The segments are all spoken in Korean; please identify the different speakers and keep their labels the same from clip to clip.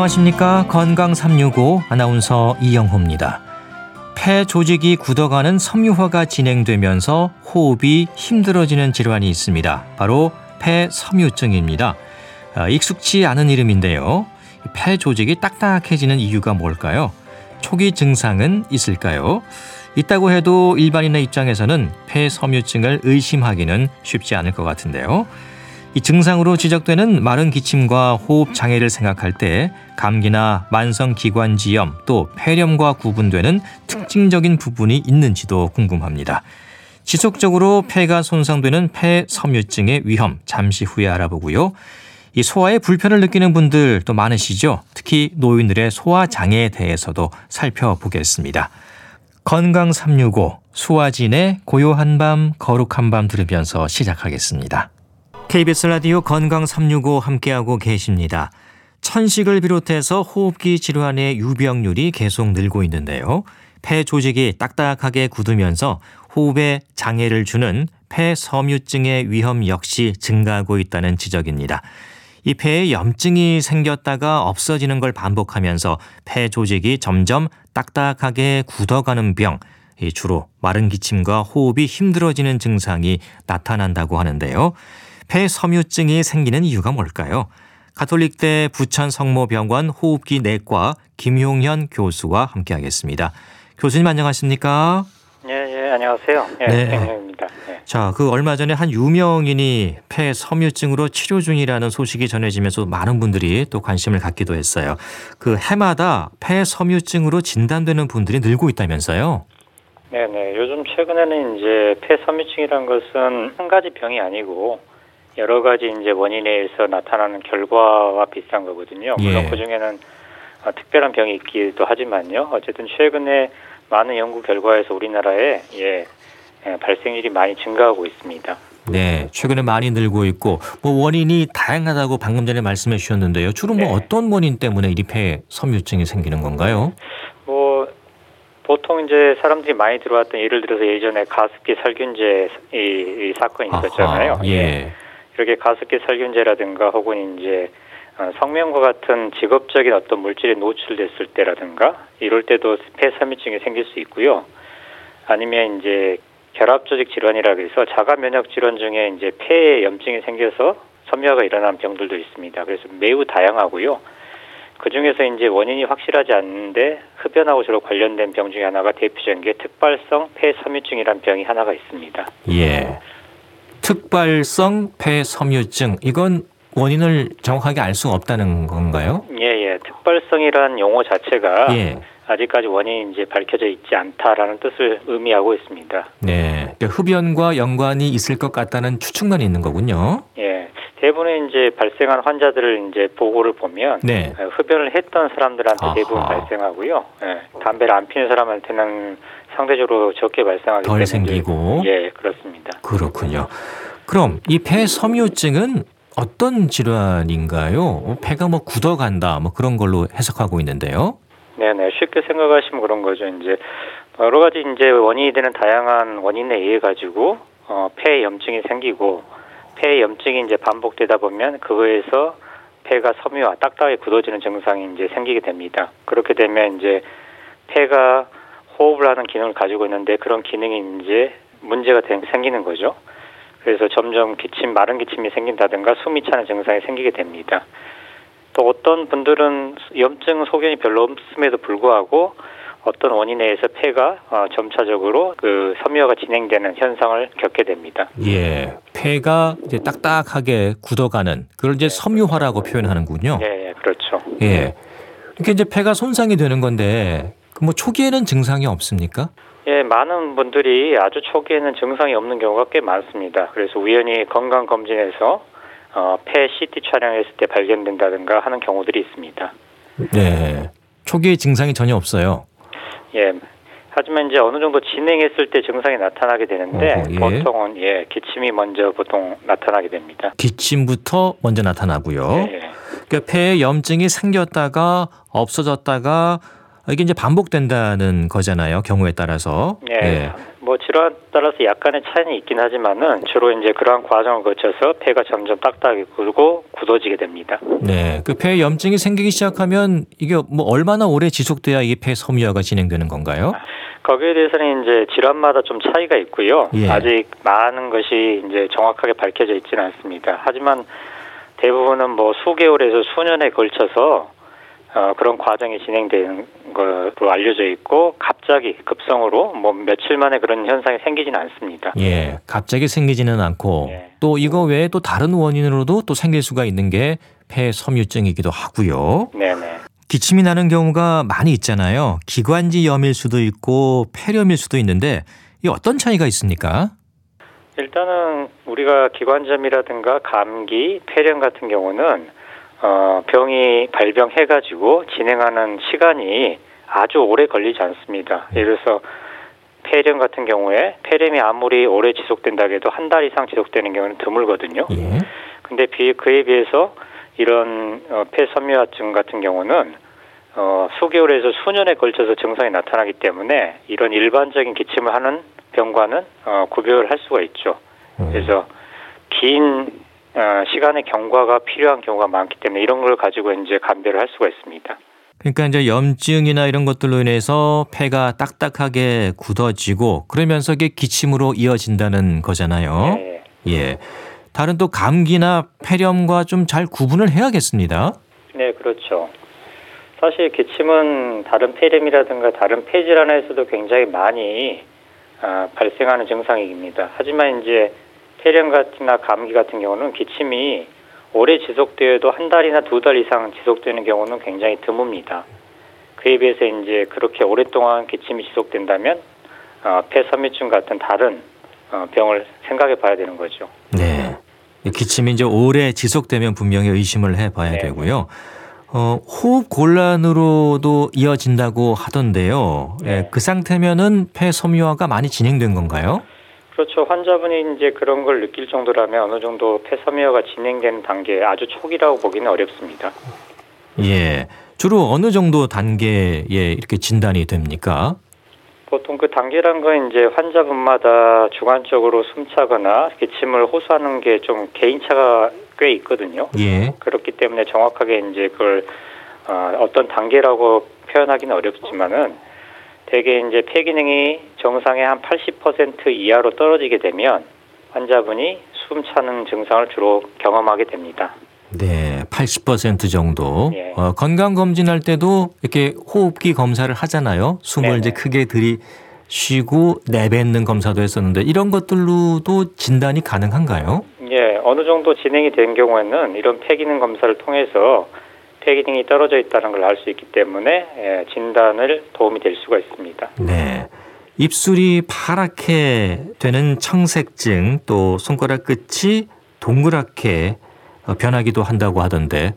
Speaker 1: 안녕하십니까. 건강 365 아나운서 이영호입니다. 폐 조직이 굳어가는 섬유화가 진행되면서 호흡이 힘들어지는 질환이 있습니다. 바로 폐섬유증입니다. 아, 익숙치 않은 이름인데요. 폐 조직이 딱딱해지는 이유가 뭘까요? 초기 증상은 있을까요? 있다고 해도 일반인의 입장에서는 폐섬유증을 의심하기는 쉽지 않을 것 같은데요. 이 증상으로 지적되는 마른 기침과 호흡 장애를 생각할 때 감기나 만성 기관지염 또 폐렴과 구분되는 특징적인 부분이 있는지도 궁금합니다. 지속적으로 폐가 손상되는 폐섬유증의 위험 잠시 후에 알아보고요. 이 소화에 불편을 느끼는 분들 또 많으시죠? 특히 노인들의 소화 장애에 대해서도 살펴보겠습니다. 건강 365 수화진의 고요한 밤 거룩한 밤 들으면서 시작하겠습니다. KBS 라디오 건강 365 함께하고 계십니다. 천식을 비롯해서 호흡기 질환의 유병률이 계속 늘고 있는데요. 폐 조직이 딱딱하게 굳으면서 호흡에 장애를 주는 폐섬유증의 위험 역시 증가하고 있다는 지적입니다. 이 폐에 염증이 생겼다가 없어지는 걸 반복하면서 폐 조직이 점점 딱딱하게 굳어가는 병, 주로 마른 기침과 호흡이 힘들어지는 증상이 나타난다고 하는데요. 폐섬유증이 생기는 이유가 뭘까요? 가톨릭대 부천성모병원 호흡기 내과 김용현 교수와 함께하겠습니다. 교수님 안녕하십니까?
Speaker 2: 예, 예, 안녕하세요. 예,
Speaker 1: 네.
Speaker 2: 김용현입니다. 예.
Speaker 1: 자, 그 얼마 전에 한 유명인이 폐섬유증으로 치료 중이라는 소식이 전해지면서 많은 분들이 또 관심을 갖기도 했어요. 그 해마다 폐섬유증으로 진단되는 분들이 늘고 있다면서요?
Speaker 2: 네, 네. 요즘 최근에는 이제 폐섬유증이란 것은 한 가지 병이 아니고 여러 가지 이제 원인에 의해서 나타나는 결과와 비슷한 거거든요. 물론
Speaker 1: 예.
Speaker 2: 그 중에는 어, 특별한 병이 있기도 하지만요. 어쨌든 최근에 많은 연구 결과에서 우리나라에 예, 예, 발생률이 많이 증가하고 있습니다.
Speaker 1: 네, 최근에 많이 늘고 있고 뭐 원인이 다양하다고 방금 전에 말씀해 주셨는데요. 주로 뭐
Speaker 2: 네.
Speaker 1: 어떤 원인 때문에 이 폐 섬유증이 생기는 건가요?
Speaker 2: 뭐 보통 이제 사람들이 많이 들어왔던 예를 들어서 예전에 가습기 살균제 이, 이 사건이 있었잖아요.
Speaker 1: 아하, 예.
Speaker 2: 이렇게 가습기 살균제라든가 혹은 이제 어, 성면과 같은 직업적인 어떤 물질에 노출됐을 때라든가 이럴 때도 폐섬유증이 생길 수 있고요. 아니면 이제 결합 조직 질환이라고 해서 자가 면역 질환 중에 이제 폐에 염증이 생겨서 섬유화가 일어난 병들도 있습니다. 그래서 매우 다양하고요. 그 중에서 이제 원인이 확실하지 않는데 흡연하고 주로 관련된 병 중에 하나가 대표적인 게 특발성 폐섬유증이라는 병이 하나가 있습니다.
Speaker 1: 예. 특발성 폐섬유증 이건 원인을 정확하게 알 수 없다는 건가요?
Speaker 2: 예, 예. 특발성이란 용어 자체가
Speaker 1: 예.
Speaker 2: 아직까지 원인이 이제 밝혀져 있지 않다라는 뜻을 의미하고 있습니다.
Speaker 1: 네. 그러니까 흡연과 연관이 있을 것 같다는 추측만 있는 거군요.
Speaker 2: 예. 대부분의 이제 발생한 환자들을 이제 보고를 보면
Speaker 1: 네.
Speaker 2: 어, 흡연을 했던 사람들한테
Speaker 1: 아하.
Speaker 2: 대부분 발생하고요. 예. 담배를 안 피는 사람한테는 상대적으로 적게 발생하기
Speaker 1: 덜
Speaker 2: 때문에
Speaker 1: 생기고.
Speaker 2: 예, 그렇습니다.
Speaker 1: 그렇군요. 그럼 이 폐섬유증은 어떤 질환인가요? 어, 폐가 뭐 굳어간다 뭐 그런 걸로 해석하고 있는데요.
Speaker 2: 네, 네. 쉽게 생각하시면 그런 거죠. 이제 여러 가지 이제 원인이 되는 다양한 원인에 의해 가지고 어, 폐 염증이 생기고 폐 염증이 이제 반복되다 보면 그거에서 폐가 섬유화 딱딱하게 굳어지는 증상이 이제 생기게 됩니다. 그렇게 되면 이제 폐가 호흡을 하는 기능을 가지고 있는데 그런 기능이 이제 문제가 된- 생기는 거죠. 그래서 점점 기침, 마른 기침이 생긴다든가 숨이 차는 증상이 생기게 됩니다. 또 어떤 분들은 염증 소견이 별로 없음에도 불구하고 어떤 원인에 의해서 폐가 어, 점차적으로 그 섬유화가 진행되는 현상을 겪게 됩니다.
Speaker 1: 예. 폐가 이제 딱딱하게 굳어가는 그걸 이제 섬유화라고 표현하는군요.
Speaker 2: 예, 예, 그렇죠.
Speaker 1: 예. 이렇게 이제 폐가 손상이 되는 건데 그 뭐 초기에는 증상이 없습니까?
Speaker 2: 예, 많은 분들이 아주 초기에는 증상이 없는 경우가 꽤 많습니다. 그래서 우연히 건강 검진에서 어, 폐 CT 촬영했을 때 발견된다든가 하는 경우들이 있습니다.
Speaker 1: 네. 초기에 증상이 전혀 없어요.
Speaker 2: 예. 하지만 이제 어느 정도 진행했을 때 증상이 나타나게 되는데
Speaker 1: 어허, 예.
Speaker 2: 보통은 예 기침이 먼저 보통 나타나게 됩니다.
Speaker 1: 기침부터 먼저 나타나고요.
Speaker 2: 예, 예.
Speaker 1: 그러니까 폐에 염증이 생겼다가 없어졌다가 이게 이제 반복된다는 거잖아요. 경우에 따라서.
Speaker 2: 예. 뭐뭐 질환 따라서 약간의 차이는 있긴 하지만은 주로 이제 그러한 과정을 거쳐서 폐가 점점 딱딱이 굴고 굳어지게 됩니다.
Speaker 1: 네, 그 폐 염증이 생기기 시작하면 이게 뭐 얼마나 오래 지속돼야 이폐 섬유화가 진행되는 건가요?
Speaker 2: 거기에 대해서는 이제 질환마다 좀 차이가 있고요.
Speaker 1: 예.
Speaker 2: 아직 많은 것이 이제 정확하게 밝혀져 있지는 않습니다. 하지만 대부분은 뭐 수개월에서 수년에 걸쳐서 어, 그런 과정이 진행되는 것으로 알려져 있고 갑자기 급성으로 뭐 며칠 만에 그런 현상이 생기지는 않습니다.
Speaker 1: 예, 갑자기 생기지는 않고
Speaker 2: 예.
Speaker 1: 또 이거 외에 또 다른 원인으로도 또 생길 수가 있는 게 폐 섬유증이기도 하고요.
Speaker 2: 네네.
Speaker 1: 기침이 나는 경우가 많이 있잖아요. 기관지염일 수도 있고 폐렴일 수도 있는데 이 어떤 차이가 있습니까?
Speaker 2: 일단은 우리가 기관점이라든가 감기, 폐렴 같은 경우는 어, 병이 발병해가지고 진행하는 시간이 아주 오래 걸리지 않습니다. 예를 들어서 폐렴 같은 경우에 폐렴이 아무리 오래 지속된다 해도 한 달 이상 지속되는 경우는 드물거든요.
Speaker 1: 예.
Speaker 2: 근데 비, 그에 비해서 이런 어, 폐섬유화증 같은 경우는 어, 수개월에서 수년에 걸쳐서 증상이 나타나기 때문에 이런 일반적인 기침을 하는 병과는 어, 구별할 수가 있죠. 그래서 긴 어, 시간의 경과가 필요한 경우가 많기 때문에 이런 걸 가지고 이제 감별을 할 수가 있습니다.
Speaker 1: 그러니까 이제 염증이나 이런 것들로 인해서 폐가 딱딱하게 굳어지고 그러면서 이게 기침으로 이어진다는 거잖아요.
Speaker 2: 네.
Speaker 1: 예. 다른 또 감기나 폐렴과 좀 잘 구분을 해야겠습니다.
Speaker 2: 네, 그렇죠. 사실 기침은 다른 폐렴이라든가 다른 폐질환에서도 굉장히 많이 아, 발생하는 증상입니다. 하지만 이제 폐렴 같이나 감기 같은 경우는 기침이 오래 지속되어도 한 달이나 두 달 이상 지속되는 경우는 굉장히 드뭅니다. 그에 비해서 이제 그렇게 오랫동안 기침이 지속된다면 어, 폐섬유증 같은 다른 어, 병을 생각해 봐야 되는 거죠.
Speaker 1: 네. 이 기침이 이제 오래 지속되면 분명히 의심을 해 봐야
Speaker 2: 네.
Speaker 1: 되고요. 어, 호흡 곤란으로도 이어진다고 하던데요. 예,
Speaker 2: 네.
Speaker 1: 그 상태면은 폐섬유화가 많이 진행된 건가요?
Speaker 2: 그렇죠. 환자분이 이제 그런 걸 느낄 정도라면 어느 정도 폐섬유화가 진행되는 단계 아주 초기라고 보기는 어렵습니다.
Speaker 1: 예. 주로 어느 정도 단계에 이렇게 진단이 됩니까?
Speaker 2: 보통 그 단계란 건 이제 환자분마다 주관적으로 숨차거나 기침을 호소하는 게 좀 개인차가 꽤 있거든요.
Speaker 1: 예.
Speaker 2: 그렇기 때문에 정확하게 이제 그걸 어, 어떤 단계라고 표현하기는 어렵지만은 대개 이제 폐 기능이 정상의 한 80% 이하로 떨어지게 되면 환자분이 숨 차는 증상을 주로 경험하게 됩니다.
Speaker 1: 네, 80% 정도.
Speaker 2: 예.
Speaker 1: 어, 건강 검진할 때도 이렇게 호흡기 검사를 하잖아요. 숨을
Speaker 2: 네네.
Speaker 1: 이제 크게 들이쉬고 내뱉는 검사도 했었는데 이런 것들로도 진단이 가능한가요?
Speaker 2: 예, 어느 정도 진행이 된 경우에는 이런 폐 기능 검사를 통해서 폐 기능이 떨어져 있다는 걸 알 수 있기 때문에 예, 진단을 도움이 될 수가 있습니다.
Speaker 1: 네. 입술이 파랗게 되는 청색증 또 손가락 끝이 동그랗게 어, 변하기도 한다고 하던데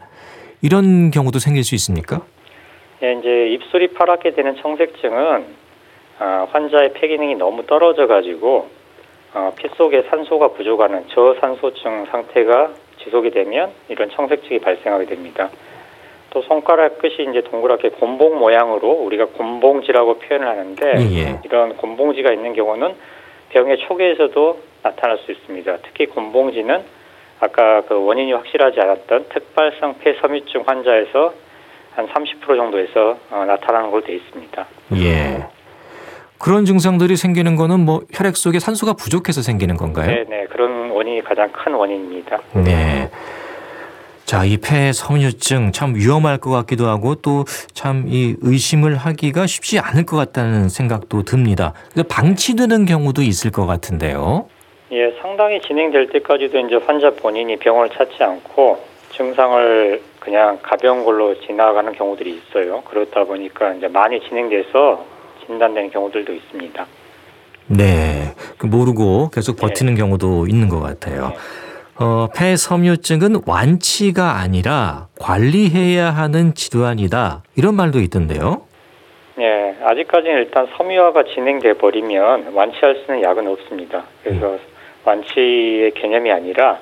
Speaker 1: 이런 경우도 생길 수 있습니까?
Speaker 2: 예, 이제 입술이 파랗게 되는 청색증은 아, 환자의 폐 기능이 너무 떨어져 가지고 어, 피 속에 산소가 부족하는 저산소증 상태가 지속이 되면 이런 청색증이 발생하게 됩니다. 또 손가락 끝이 이제 동그랗게 곤봉 모양으로 우리가 곤봉지라고 표현을 하는데
Speaker 1: 예.
Speaker 2: 이런 곤봉지가 있는 경우는 병의 초기에서도 나타날 수 있습니다. 특히 곤봉지는 아까 그 원인이 확실하지 않았던 특발성 폐섬유증 환자에서 한 30% 정도에서 어, 나타나는 걸로 되어 있습니다.
Speaker 1: 예. 그런 증상들이 생기는 거는 뭐 혈액 속에 산소가 부족해서 생기는 건가요?
Speaker 2: 네, 네, 그런 원인이 가장 큰 원인입니다.
Speaker 1: 네. 자, 이 폐 섬유증 참 위험할 것 같기도 하고 또 참 이 의심을 하기가 쉽지 않을 것 같다는 생각도 듭니다. 방치되는 경우도 있을 것 같은데요.
Speaker 2: 예, 상당히 진행될 때까지도 이제 환자 본인이 병원을 찾지 않고 증상을 그냥 가벼운 걸로 지나가는 경우들이 있어요. 그렇다 보니까 이제 많이 진행돼서 진단되는 경우들도 있습니다.
Speaker 1: 네. 그 모르고 계속 버티는 경우도 있는 것 같아요.
Speaker 2: 네.
Speaker 1: 어, 폐섬유증은 완치가 아니라 관리해야 하는 질환이다. 이런 말도 있던데요.
Speaker 2: 예, 아직까지는 일단 섬유화가 진행돼 버리면 완치할 수 있는 약은 없습니다. 그래서 완치의 개념이 아니라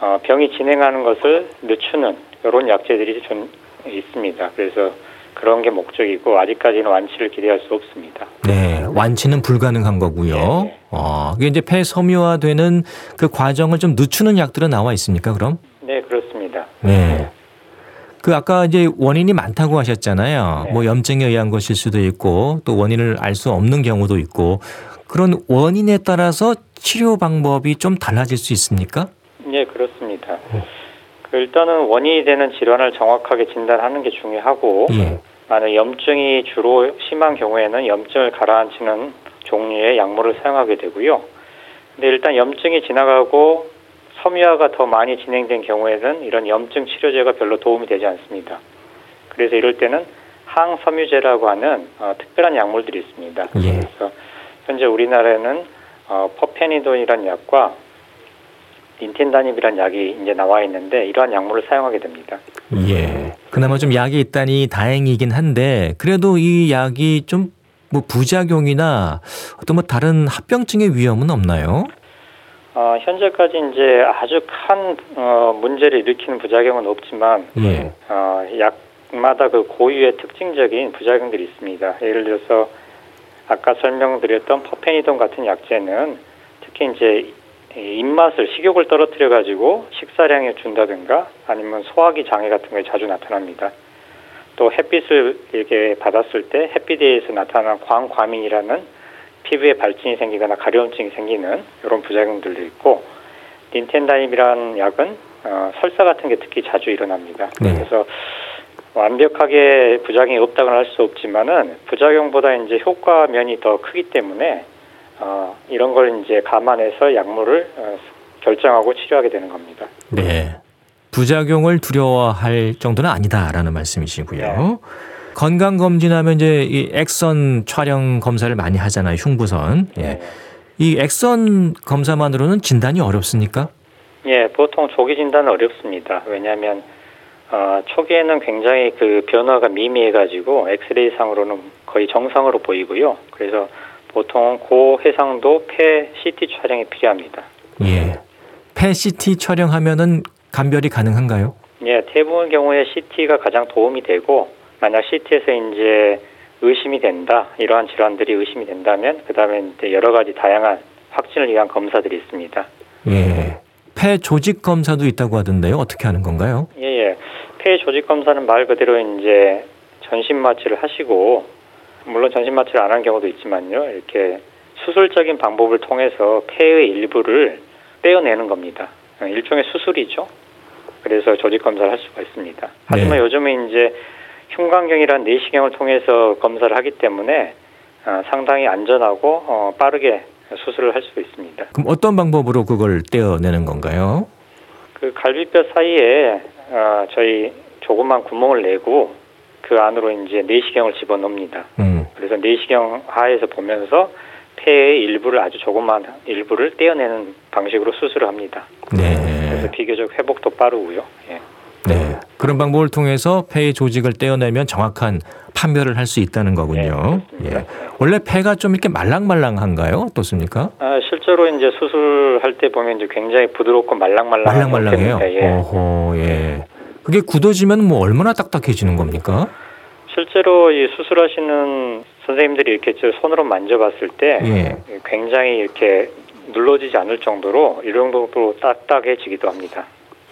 Speaker 2: 어, 병이 진행하는 것을 늦추는 이런 약제들이 좀 있습니다. 그래서 그런 게 목적이고 아직까지는 완치를 기대할 수 없습니다.
Speaker 1: 네. 완치는 불가능한 거고요.
Speaker 2: 네.
Speaker 1: 어, 그게 이제 폐 섬유화되는 그 과정을 좀 늦추는 약들은 나와 있습니까? 그럼?
Speaker 2: 네, 그렇습니다.
Speaker 1: 네. 그 아까 이제 원인이 많다고 하셨잖아요.
Speaker 2: 네.
Speaker 1: 뭐 염증에 의한 것일 수도 있고 또 원인을 알 수 없는 경우도 있고 그런 원인에 따라서 치료 방법이 좀 달라질 수 있습니까?
Speaker 2: 네, 그렇습니다. 그 일단은 원인이 되는 질환을 정확하게 진단하는 게 중요하고
Speaker 1: 예.
Speaker 2: 만약 염증이 주로 심한 경우에는 염증을 가라앉히는 종류의 약물을 사용하게 되고요. 근데 일단 염증이 지나가고 섬유화가 더 많이 진행된 경우에는 이런 염증 치료제가 별로 도움이 되지 않습니다. 그래서 이럴 때는 항섬유제라고 하는 어, 특별한 약물들이 있습니다.
Speaker 1: 예.
Speaker 2: 그래서 현재 우리나라에는 어, 퍼페니돈이라는 약과 닌텐다닙이라는 약이 이제 나와 있는데 이러한 약물을 사용하게 됩니다.
Speaker 1: 예. 그나마 좀 약이 있다니 다행이긴 한데 그래도 이 약이 좀 뭐 부작용이나 어떤 뭐 다른 합병증의 위험은 없나요?
Speaker 2: 어, 현재까지 이제 아주 큰 어, 문제를 일으키는 부작용은 없지만
Speaker 1: 예.
Speaker 2: 어, 약마다 그 고유의 특징적인 부작용들이 있습니다. 예를 들어서 아까 설명드렸던 퍼페니돈 같은 약제는 특히 이제 이 입맛을 식욕을 떨어뜨려 가지고 식사량에 준다든가 아니면 소화기 장애 같은 게 자주 나타납니다. 또 햇빛을 이렇게 받았을 때 햇빛에서 나타나는 광과민이라는 피부에 발진이 생기거나 가려움증이 생기는 이런 부작용들도 있고 닌텐다임이라는 약은 어, 설사 같은 게 특히 자주 일어납니다.
Speaker 1: 네.
Speaker 2: 그래서 완벽하게 부작용이 없다고는 할 수 없지만은 부작용보다 이제 효과 면이 더 크기 때문에 어, 이런 걸 이제 감안해서 약물을 어, 결정하고 치료하게 되는 겁니다.
Speaker 1: 네. 부작용을 두려워할 정도는 아니다라는 말씀이시고요.
Speaker 2: 네.
Speaker 1: 건강 검진하면 이제 이 액선 촬영 검사를 많이 하잖아요. 흉부선. 예. 이 액선 검사만으로는 진단이 어렵습니까?
Speaker 2: 예, 보통 조기 진단은 어렵습니다. 왜냐하면 어, 초기에는 굉장히 그 변화가 미미해가지고 엑스레이 상으로는 거의 정상으로 보이고요. 그래서 보통 고해상도 폐 CT 촬영이 필요합니다.
Speaker 1: 예. 폐 CT 촬영하면은 감별이 가능한가요?
Speaker 2: 예, 대부분 경우에 CT가 가장 도움이 되고 만약 CT에서 이제 의심이 된다 이러한 질환들이 의심이 된다면 그 다음에 이제 여러 가지 다양한 확진을 위한 검사들이 있습니다.
Speaker 1: 예. 폐 조직 검사도 있다고 하던데요. 어떻게 하는 건가요?
Speaker 2: 예, 예. 폐 조직 검사는 말 그대로 이제 전신 마취를 하시고 물론 전신 마취를 안 하는 경우도 있지만요. 이렇게 수술적인 방법을 통해서 폐의 일부를 떼어내는 겁니다. 어, 일종의 수술이죠. 그래서 조직 검사를 할 수가 있습니다. 하지만
Speaker 1: 네.
Speaker 2: 요즘은 이제 흉곽경이란 내시경을 통해서 검사를 하기 때문에 어, 상당히 안전하고 어, 빠르게 수술을 할 수 있습니다.
Speaker 1: 그럼 어떤 방법으로 그걸 떼어내는 건가요?
Speaker 2: 그 갈비뼈 사이에 어, 저희 조그만 구멍을 내고 그 안으로 이제 내시경을 집어넣습니다.
Speaker 1: 음.
Speaker 2: 그래서 내시경 하에서 보면서 폐의 일부를 아주 조그만 일부를 떼어내는 방식으로 수술을 합니다. 그래서
Speaker 1: 네.
Speaker 2: 비교적 회복도 빠르고요. 예.
Speaker 1: 네. 그런 방법을 통해서 폐의 조직을 떼어내면 정확한 판별을 할 수 있다는 거군요.
Speaker 2: 네.
Speaker 1: 예. 원래 폐가 좀 이렇게 말랑말랑한가요? 어떻습니까?
Speaker 2: 아, 실제로 이제 수술할 때 보면 이제 굉장히 부드럽고 말랑말랑한
Speaker 1: 말랑말랑해요.
Speaker 2: 예.
Speaker 1: 어허, 예. 그게 굳어지면 뭐 얼마나 딱딱해지는 겁니까?
Speaker 2: 실제로 이 수술하시는 선생님들이 이렇게 저 손으로 만져봤을 때
Speaker 1: 예.
Speaker 2: 굉장히 이렇게 눌러지지 않을 정도로 이 정도로 딱딱해지기도 합니다.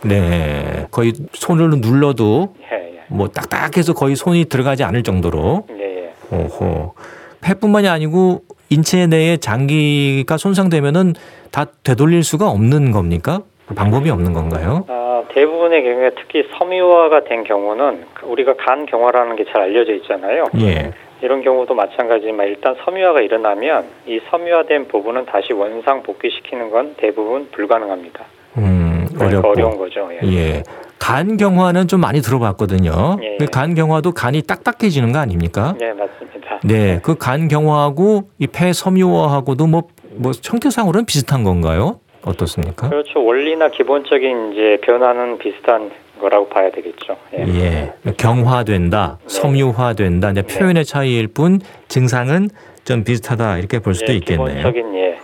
Speaker 1: 네. 거의 손을 눌러도
Speaker 2: 예, 예.
Speaker 1: 뭐 딱딱해서 거의 손이 들어가지 않을 정도로.
Speaker 2: 예, 예.
Speaker 1: 오호. 폐뿐만이 아니고 인체 내에 장기가 손상되면은 다 되돌릴 수가 없는 겁니까? 방법이 없는 건가요?
Speaker 2: 아, 대부분의 경우에 특히 섬유화가 된 경우는 우리가 간 경화라는 게 잘 알려져 있잖아요.
Speaker 1: 예.
Speaker 2: 이런 경우도 마찬가지지만 일단 섬유화가 일어나면 이 섬유화된 부분은 다시 원상 복귀시키는 건 대부분 불가능합니다.
Speaker 1: 음,
Speaker 2: 그러니까
Speaker 1: 어렵고.
Speaker 2: 어려운 거죠. 예.
Speaker 1: 예. 간 경화는 좀 많이 들어봤거든요.
Speaker 2: 예,
Speaker 1: 간 경화도 간이 딱딱해지는 거 아닙니까?
Speaker 2: 네, 맞습니다.
Speaker 1: 네. 그 간 경화하고 이 폐 섬유화하고도 뭐, 뭐 형태상으로는 비슷한 건가요? 어떻습니까?
Speaker 2: 그렇죠. 원리나 기본적인 이제 변화는 비슷한 거라고 봐야 되겠죠. 예.
Speaker 1: 예. 경화된다,
Speaker 2: 네.
Speaker 1: 섬유화된다. 이제
Speaker 2: 네.
Speaker 1: 표현의 차이일 뿐 증상은 좀 비슷하다 이렇게 볼 수도
Speaker 2: 예,
Speaker 1: 있겠네요.
Speaker 2: 기본적인 예.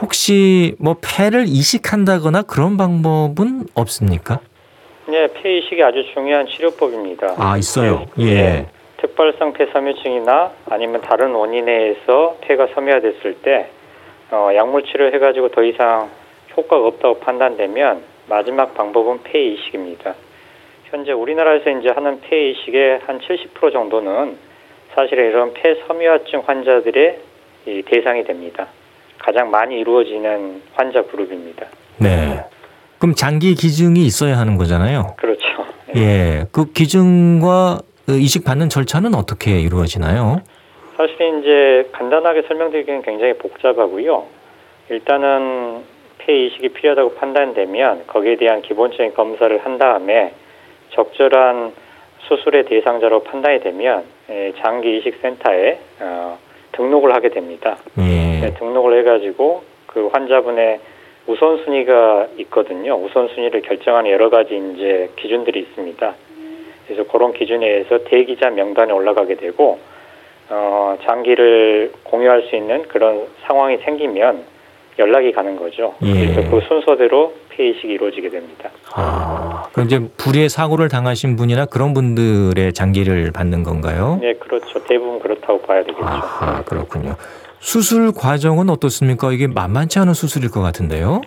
Speaker 1: 혹시 뭐 폐를 이식한다거나 그런 방법은 없습니까?
Speaker 2: 예, 폐 이식이 아주 중요한 치료법입니다.
Speaker 1: 아 있어요.
Speaker 2: 예.
Speaker 1: 예.
Speaker 2: 특발성 폐섬유증이나 아니면 다른 원인에 의해서 폐가 섬유화됐을 때 어, 약물 치료를 해가지고 더 이상 효과가 없다고 판단되면 마지막 방법은 폐 이식입니다. 현재 우리나라에서 이제 하는 폐 이식의 한 70% 정도는 사실 이런 폐 섬유화증 환자들의 이 대상이 됩니다. 가장 많이 이루어지는 환자 그룹입니다.
Speaker 1: 네. 그럼 장기 기증이 있어야 하는 거잖아요.
Speaker 2: 그렇죠.
Speaker 1: 예. 그 기증과 그 이식 받는 절차는 어떻게 이루어지나요?
Speaker 2: 사실 이제 간단하게 설명드리기는 굉장히 복잡하고요. 일단은 폐 이식이 필요하다고 판단되면 거기에 대한 기본적인 검사를 한 다음에 적절한 수술의 대상자로 판단이 되면 예, 장기 이식 센터에 어, 등록을 하게 됩니다.
Speaker 1: 예.
Speaker 2: 네, 등록을 해가지고 그 환자분의 우선순위가 있거든요. 우선순위를 결정하는 여러 가지 이제 기준들이 있습니다. 그래서 그런 기준에 의해서 대기자 명단에 올라가게 되고 어, 장기를 공유할 수 있는 그런 상황이 생기면 연락이 가는 거죠.
Speaker 1: 예.
Speaker 2: 그래서 그 순서대로 폐이식이 이루어지게 됩니다.
Speaker 1: 아, 그럼 이제 불의의 사고를 당하신 분이나 그런 분들의 장기를 받는 건가요?
Speaker 2: 네, 그렇죠. 대부분 그렇다고 봐야 되겠죠.
Speaker 1: 아하, 그렇군요. 수술 과정은 어떻습니까? 이게 만만치 않은 수술일 것 같은데요.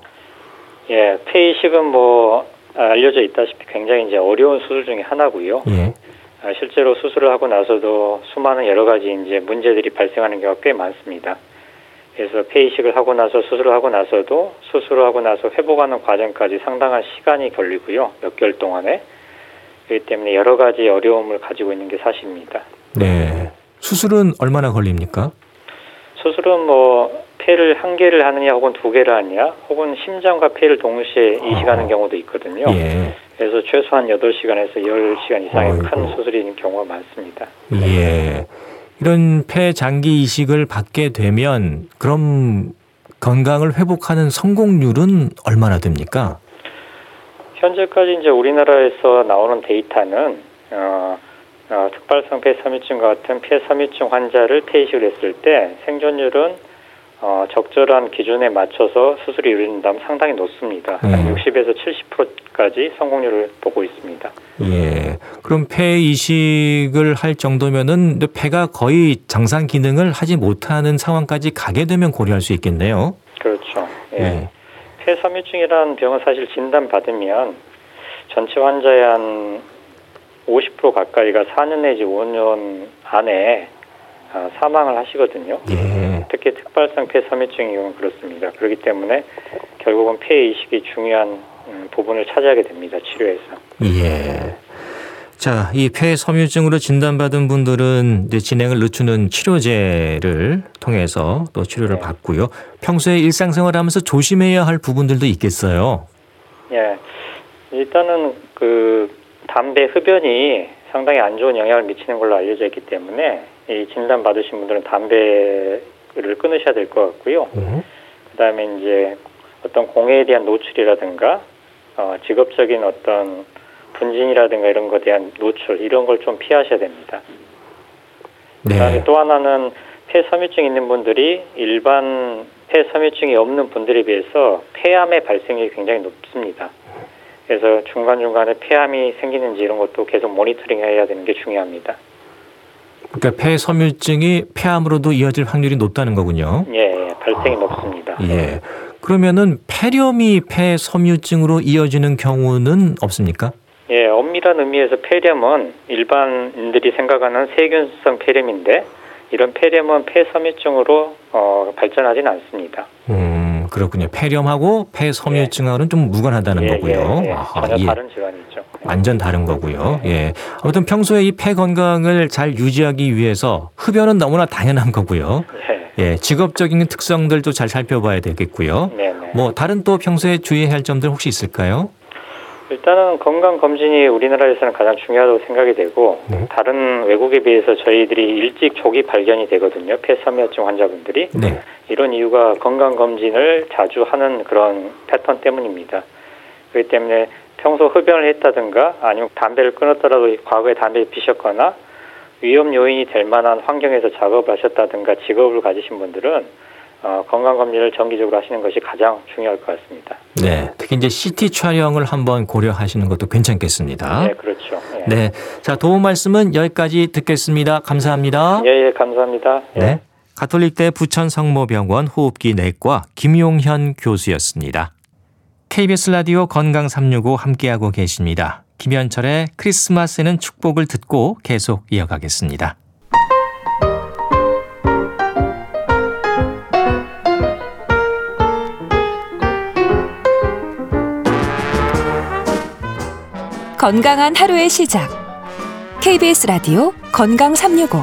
Speaker 2: 예, 폐이식은 뭐 알려져 있다시피 굉장히 이제 어려운 수술 중에 하나고요.
Speaker 1: 예.
Speaker 2: 아, 실제로 수술을 하고 나서도 수많은 여러 가지 이제 문제들이 발생하는 경우가 꽤 많습니다. 그래서 폐이식을 하고 나서 수술을 하고 나서도 수술을 하고 나서 회복하는 과정까지 상당한 시간이 걸리고요. 몇 개월 동안에. 그렇기 때문에 여러 가지 어려움을 가지고 있는 게 사실입니다.
Speaker 1: 네. 수술은 얼마나 걸립니까?
Speaker 2: 수술은 뭐 폐를 한 개를 하느냐 혹은 두 개를 하느냐 혹은 심장과 폐를 동시에 이식하는 경우도 있거든요.
Speaker 1: 예.
Speaker 2: 그래서 최소한 8시간에서 10시간 이상의
Speaker 1: 어이구.
Speaker 2: 큰 수술인 경우가 많습니다.
Speaker 1: 예. 이런 폐 장기 이식을 받게 되면 그럼 건강을 회복하는 성공률은 얼마나 됩니까?
Speaker 2: 현재까지 이제 우리나라에서 나오는 데이터는 어, 어, 특발성 폐섬유증 같은 폐섬유증 환자를 폐이식을 했을 때 생존율은 어, 적절한 기준에 맞춰서 수술이 이루어진다면 상당히 높습니다. 한
Speaker 1: 음.
Speaker 2: 60에서 70%까지 성공률을 보고 있습니다.
Speaker 1: 예. 그럼 폐 이식을 할 정도면은 폐가 거의 정상 기능을 하지 못하는 상황까지 가게 되면 고려할 수 있겠네요.
Speaker 2: 그렇죠. 예.
Speaker 1: 예.
Speaker 2: 폐 섬유증이라는 병은 사실 진단 받으면 전체 환자의 한 50% 가까이가 4년 내지 5년 안에 아, 사망을 하시거든요.
Speaker 1: 예.
Speaker 2: 특히 특발성 폐섬유증의 경우는 그렇습니다. 그렇기 때문에 결국은 폐 이식이 중요한 음, 부분을 차지하게 됩니다. 치료에서.
Speaker 1: 예. 자, 이 폐섬유증으로 진단받은 분들은 이제 진행을 늦추는 치료제를 통해서 또 치료를
Speaker 2: 네.
Speaker 1: 받고요. 평소에 일상생활하면서 조심해야 할 부분들도 있겠어요.
Speaker 2: 예. 일단은 그 담배 흡연이 상당히 안 좋은 영향을 미치는 걸로 알려져 있기 때문에 이 진단 받으신 분들은 담배를 끊으셔야 될 것 같고요.
Speaker 1: 음.
Speaker 2: 그다음에 이제 어떤 공해에 대한 노출이라든가 어, 직업적인 어떤 분진이라든가 이런 것에 대한 노출 이런 걸 좀 피하셔야 됩니다. 그다음에
Speaker 1: 네.
Speaker 2: 또 하나는 폐섬유증 있는 분들이 일반 폐섬유증이 없는 분들에 비해서 폐암의 발생률이 굉장히 높습니다. 그래서 중간중간에 폐암이 생기는지 이런 것도 계속 모니터링 해야 되는 게 중요합니다.
Speaker 1: 그러니까 폐섬유증이 폐암으로도 이어질 확률이 높다는 거군요.
Speaker 2: 예, 예, 발생이 높습니다.
Speaker 1: 예. 그러면은 폐렴이 폐섬유증으로 이어지는 경우는 없습니까?
Speaker 2: 예, 엄밀한 의미에서 폐렴은 일반인들이 생각하는 세균성 폐렴인데 이런 폐렴은 폐섬유증으로 어, 발전하지는 않습니다.
Speaker 1: 음, 그렇군요. 폐렴하고 폐섬유증하고는 좀 무관하다는
Speaker 2: 예,
Speaker 1: 거고요.
Speaker 2: 예, 예.
Speaker 1: 아하,
Speaker 2: 전혀
Speaker 1: 예.
Speaker 2: 다른 질환이죠.
Speaker 1: 완전 다른 거고요. 예. 아무튼 평소에 이 폐 건강을 잘 유지하기 위해서 흡연은 너무나 당연한 거고요.
Speaker 2: 예,
Speaker 1: 예. 직업적인 특성들도 잘 살펴봐야 되겠고요.
Speaker 2: 네, 네.
Speaker 1: 뭐 다른 또 평소에 주의해야 할 점들 혹시 있을까요?
Speaker 2: 일단은 건강 검진이 우리나라에서는 가장 중요하다고 생각이 되고
Speaker 1: 네.
Speaker 2: 다른 외국에 비해서 저희들이 일찍 조기 발견이 되거든요. 폐섬유증 환자분들이
Speaker 1: 네.
Speaker 2: 이런 이유가 건강 검진을 자주 하는 그런 패턴 때문입니다. 그렇기 때문에 평소 흡연을 했다든가 아니면 담배를 끊었더라도 과거에 담배를 피셨거나 위험 요인이 될 만한 환경에서 작업을 하셨다든가 직업을 가지신 분들은 어, 건강 검진을 정기적으로 하시는 것이 가장 중요할 것 같습니다.
Speaker 1: 네, 특히 이제 CT 촬영을 한번 고려하시는 것도 괜찮겠습니다.
Speaker 2: 네, 그렇죠. 예.
Speaker 1: 네, 자 도움 말씀은 여기까지 듣겠습니다. 감사합니다.
Speaker 2: 예, 예, 감사합니다. 예.
Speaker 1: 네, 가톨릭대 부천 성모병원 호흡기 내과 김용현 교수였습니다. KBS 라디오 건강 365 함께하고 계십니다. 김현철의 크리스마스에는 축복을 듣고 계속 이어가겠습니다.
Speaker 3: 건강한 하루의 시작. KBS 라디오 건강 365.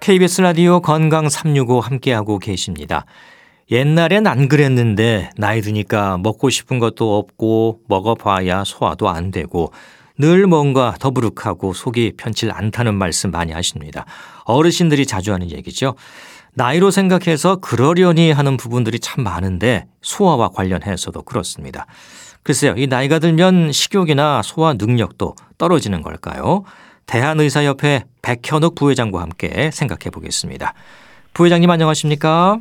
Speaker 1: KBS 라디오 건강 365 함께하고 계십니다. 옛날엔 안 그랬는데 나이 드니까 먹고 싶은 것도 없고 먹어봐야 소화도 안 되고 늘 뭔가 더부룩하고 속이 편치 않다는 말씀 많이 하십니다. 어르신들이 자주 하는 얘기죠. 나이로 생각해서 그러려니 하는 부분들이 참 많은데 소화와 관련해서도 그렇습니다. 글쎄요, 이 나이가 들면 식욕이나 소화 능력도 떨어지는 걸까요? 대한의사협회 백현욱 부회장과 함께 생각해 보겠습니다. 부회장님 안녕하십니까?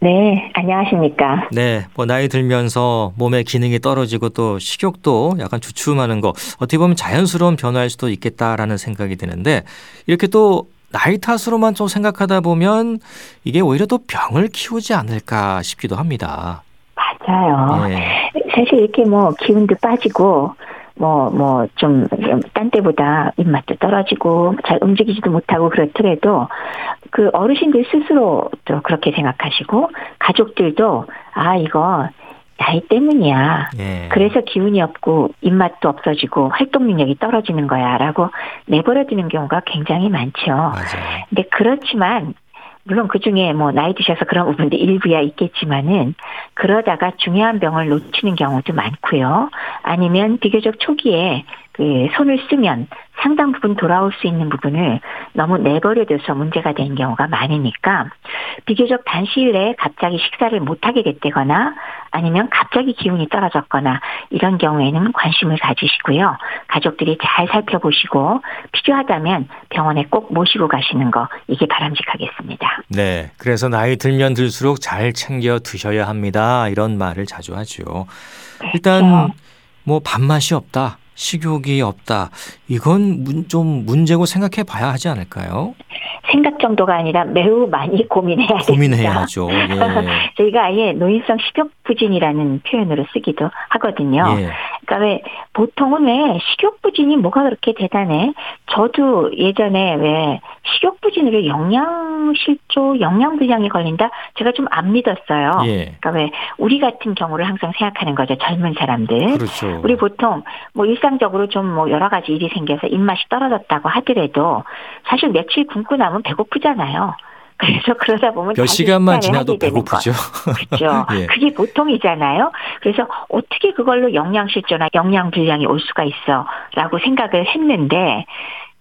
Speaker 4: 네, 안녕하십니까.
Speaker 1: 네, 뭐 나이 들면서 몸의 기능이 떨어지고 또 식욕도 약간 주춤하는 거 어떻게 보면 자연스러운 변화일 수도 있겠다라는 생각이 드는데 이렇게 또 나이 탓으로만 좀 생각하다 보면 이게 오히려 또 병을 키우지 않을까 싶기도 합니다.
Speaker 4: 맞아요.
Speaker 1: 네.
Speaker 4: 사실 이렇게 뭐 기운도 빠지고 뭐 뭐 좀 딴 때보다 입맛도 떨어지고 잘 움직이지도 못하고 그렇더라도 그 어르신들 스스로 또 그렇게 생각하시고 가족들도 아 이거 나이 때문이야.
Speaker 1: 네.
Speaker 4: 그래서 기운이 없고 입맛도 없어지고 활동 능력이 떨어지는 거야라고 내버려두는 경우가 굉장히 많죠.
Speaker 1: 맞아요.
Speaker 4: 근데 그렇지만 물론 그 중에 뭐 나이 드셔서 그런 부분도 일부야 있겠지만은 그러다가 중요한 병을 놓치는 경우도 많고요. 아니면 비교적 초기에 그 손을 쓰면 상당 부분 돌아올 수 있는 부분을 너무 내버려둬서 문제가 된 경우가 많으니까 비교적 단시일 내에 갑자기 식사를 못하게 됐다거나 아니면 갑자기 기운이 떨어졌거나 이런 경우에는 관심을 가지시고요. 가족들이 잘 살펴보시고 필요하다면 병원에 꼭 모시고 가시는 거 이게 바람직하겠습니다.
Speaker 1: 네. 그래서 나이 들면 들수록 잘 챙겨 드셔야 합니다. 이런 말을 자주 하죠. 일단
Speaker 4: 그렇죠.
Speaker 1: 뭐 밥맛이 없다. 식욕이 없다. 이건 문- 좀 문제고 생각해 봐야 하지 않을까요?
Speaker 4: 생각 정도가 아니라 매우 많이 고민해야.
Speaker 1: 고민해야죠. 예.
Speaker 4: 저희가 아예 노인성 식욕 부진이라는 표현으로 쓰기도 하거든요.
Speaker 1: 예.
Speaker 4: 그러니까 왜 보통은 왜 식욕 부진이 뭐가 그렇게 대단해? 저도 예전에 왜 식욕 부진으로 영양 실조, 영양불량이 걸린다? 제가 좀 안 믿었어요.
Speaker 1: 예.
Speaker 4: 그러니까 왜 우리 같은 경우를 항상 생각하는 거죠. 젊은 사람들.
Speaker 1: 그렇죠.
Speaker 4: 우리 보통 뭐 일상적으로 좀 뭐 여러 가지 일이 생겨서 입맛이 떨어졌다고 하더라도 사실 며칠 굶고 나면 배고프잖아요. 그래서 그러다 보면
Speaker 1: 몇 시간만 지나도. 배고프죠.
Speaker 4: 그렇죠.
Speaker 1: 예.
Speaker 4: 그게 보통이잖아요. 그래서 어떻게 그걸로 영양 실조나 영양 불량이 올 수가 있어라고 생각을 했는데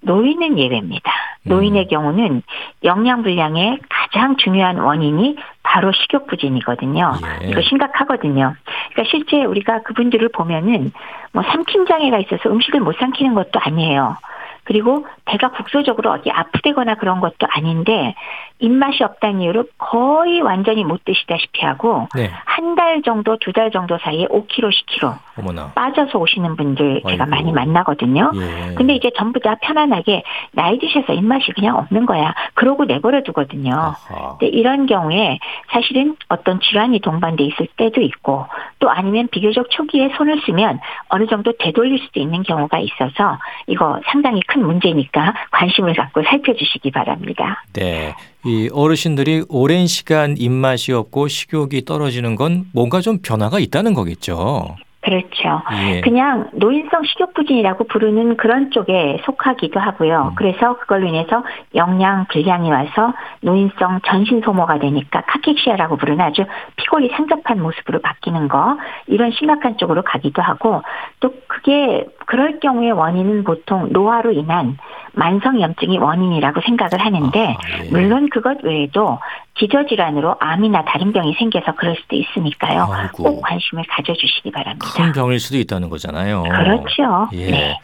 Speaker 4: 노인은 예외입니다. 노인의
Speaker 1: 음.
Speaker 4: 경우는 영양 불량의 가장 중요한 원인이 바로 식욕 부진이거든요.
Speaker 1: 예.
Speaker 4: 이거 심각하거든요. 그러니까 실제 우리가 그분들을 보면은 뭐 삼킴 장애가 있어서 음식을 못 삼키는 것도 아니에요. 그리고 배가 국소적으로 어디 아프다거나 그런 것도 아닌데 입맛이 없다는 이유로 거의 완전히 못 드시다시피 하고
Speaker 1: 네.
Speaker 4: 한달 정도, 두 달 정도 사이에 5kg, 10kg
Speaker 1: 어머나.
Speaker 4: 빠져서 오시는 분들 제가
Speaker 1: 아이고.
Speaker 4: 많이 만나거든요.
Speaker 1: 예.
Speaker 4: 근데 이제 전부 다 편안하게 나이 드셔서 입맛이 그냥 없는 거야. 그러고 내버려 두거든요.
Speaker 1: 아하.
Speaker 4: 근데 이런 경우에 사실은 어떤 질환이 동반돼 있을 때도 있고 또 아니면 비교적 초기에 손을 쓰면 어느 정도 되돌릴 수도 있는 경우가 있어서 이거 상당히 큰 문제니까 관심을 갖고 살펴주시기 바랍니다.
Speaker 1: 네. 이 어르신들이 오랜 시간 입맛이 없고 식욕이 떨어지는 건 뭔가 좀 변화가 있다는 거겠죠.
Speaker 4: 그렇죠.
Speaker 1: 예.
Speaker 4: 그냥 노인성 식욕부진이라고 부르는 그런 쪽에 속하기도 하고요.
Speaker 1: 음.
Speaker 4: 그래서 그걸로 인해서 영양 불량이 와서 노인성 전신 소모가 되니까 카케시아라고 부르는 아주 피골이 상접한 모습으로 바뀌는 거 이런 심각한 쪽으로 가기도 하고 또 그게 그럴 경우에 원인은 보통 노화로 인한 만성염증이 원인이라고 생각을 하는데
Speaker 1: 아, 예.
Speaker 4: 물론 그것 외에도 기저질환으로 암이나 다른 병이 생겨서 그럴 수도 있으니까요.
Speaker 1: 아이고.
Speaker 4: 꼭 관심을 가져주시기 바랍니다.
Speaker 1: 큰 병일 수도 있다는 거잖아요.
Speaker 4: 그렇죠.
Speaker 1: 예.
Speaker 4: 네.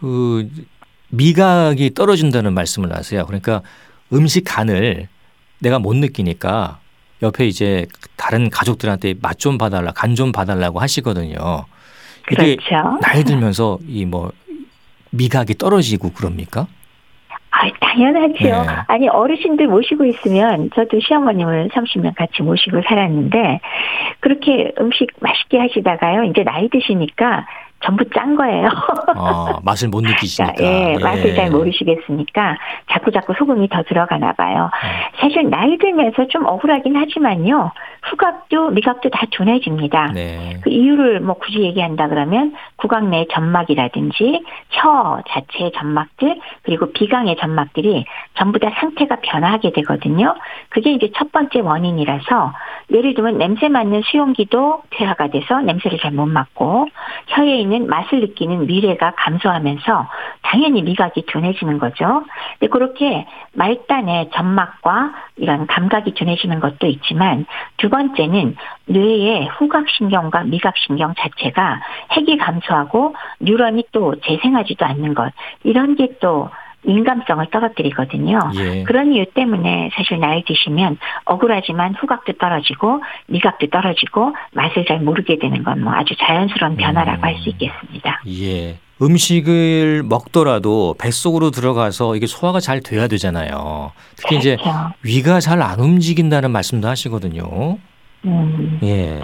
Speaker 1: 그 미각이 떨어진다는 말씀을 하세요. 그러니까 음식 간을 내가 못 느끼니까 옆에 이제 다른 가족들한테 맛 좀 봐달라, 간 좀 봐달라고 하시거든요. 이게
Speaker 4: 그렇죠.
Speaker 1: 나이 들면서 이 뭐 미각이 떨어지고 그럽니까?
Speaker 4: 아, 당연하죠.
Speaker 1: 네.
Speaker 4: 아니, 어르신들 모시고 있으면, 저도 시어머님을 30년 같이 모시고 살았는데, 그렇게 음식 맛있게 하시다가요, 이제 나이 드시니까 전부 짠 거예요.
Speaker 1: 아, 맛을 못 느끼시니까.
Speaker 4: 예, 맛을 잘 모르시겠으니까 자꾸 자꾸 소금이 더 들어가나 봐요.
Speaker 1: 네.
Speaker 4: 사실 나이 들면서 좀 억울하긴 하지만요. 후각도 미각도 다 둔해집니다.
Speaker 1: 네.
Speaker 4: 그 이유를 뭐 굳이 얘기한다 그러면 구강 내 점막이라든지 혀 자체의 점막들 그리고 비강의 점막들이 전부 다 상태가 변화하게 되거든요. 그게 이제 첫 번째 원인이라서 예를 들면 냄새 맡는 수용기도 퇴화가 돼서 냄새를 잘 못 맡고 혀에 있는 맛을 느끼는 미래가 감소하면서 당연히 미각이 둔해지는 거죠. 근데 그렇게 말단의 점막과 이런 감각이 둔해지는 것도 있지만 두 번째는 뇌의 후각신경과 미각신경 자체가 핵이 감소하고 뉴런이 또 재생하지도 않는 것 이런 게또 민감성을 떨어뜨리거든요.
Speaker 1: 예.
Speaker 4: 그런 이유 때문에 사실 나이 드시면 억울하지만 후각도 떨어지고 미각도 떨어지고 맛을 잘 모르게 되는 건 뭐 아주 자연스러운 변화라고
Speaker 1: 음.
Speaker 4: 할수 있겠습니다.
Speaker 1: 예. 음식을 먹더라도 뱃속으로 들어가서 이게 소화가 잘 돼야 되잖아요. 특히 이제
Speaker 4: 그렇죠.
Speaker 1: 위가 잘 안 움직인다는 말씀도 하시거든요.
Speaker 4: 음,
Speaker 1: 예.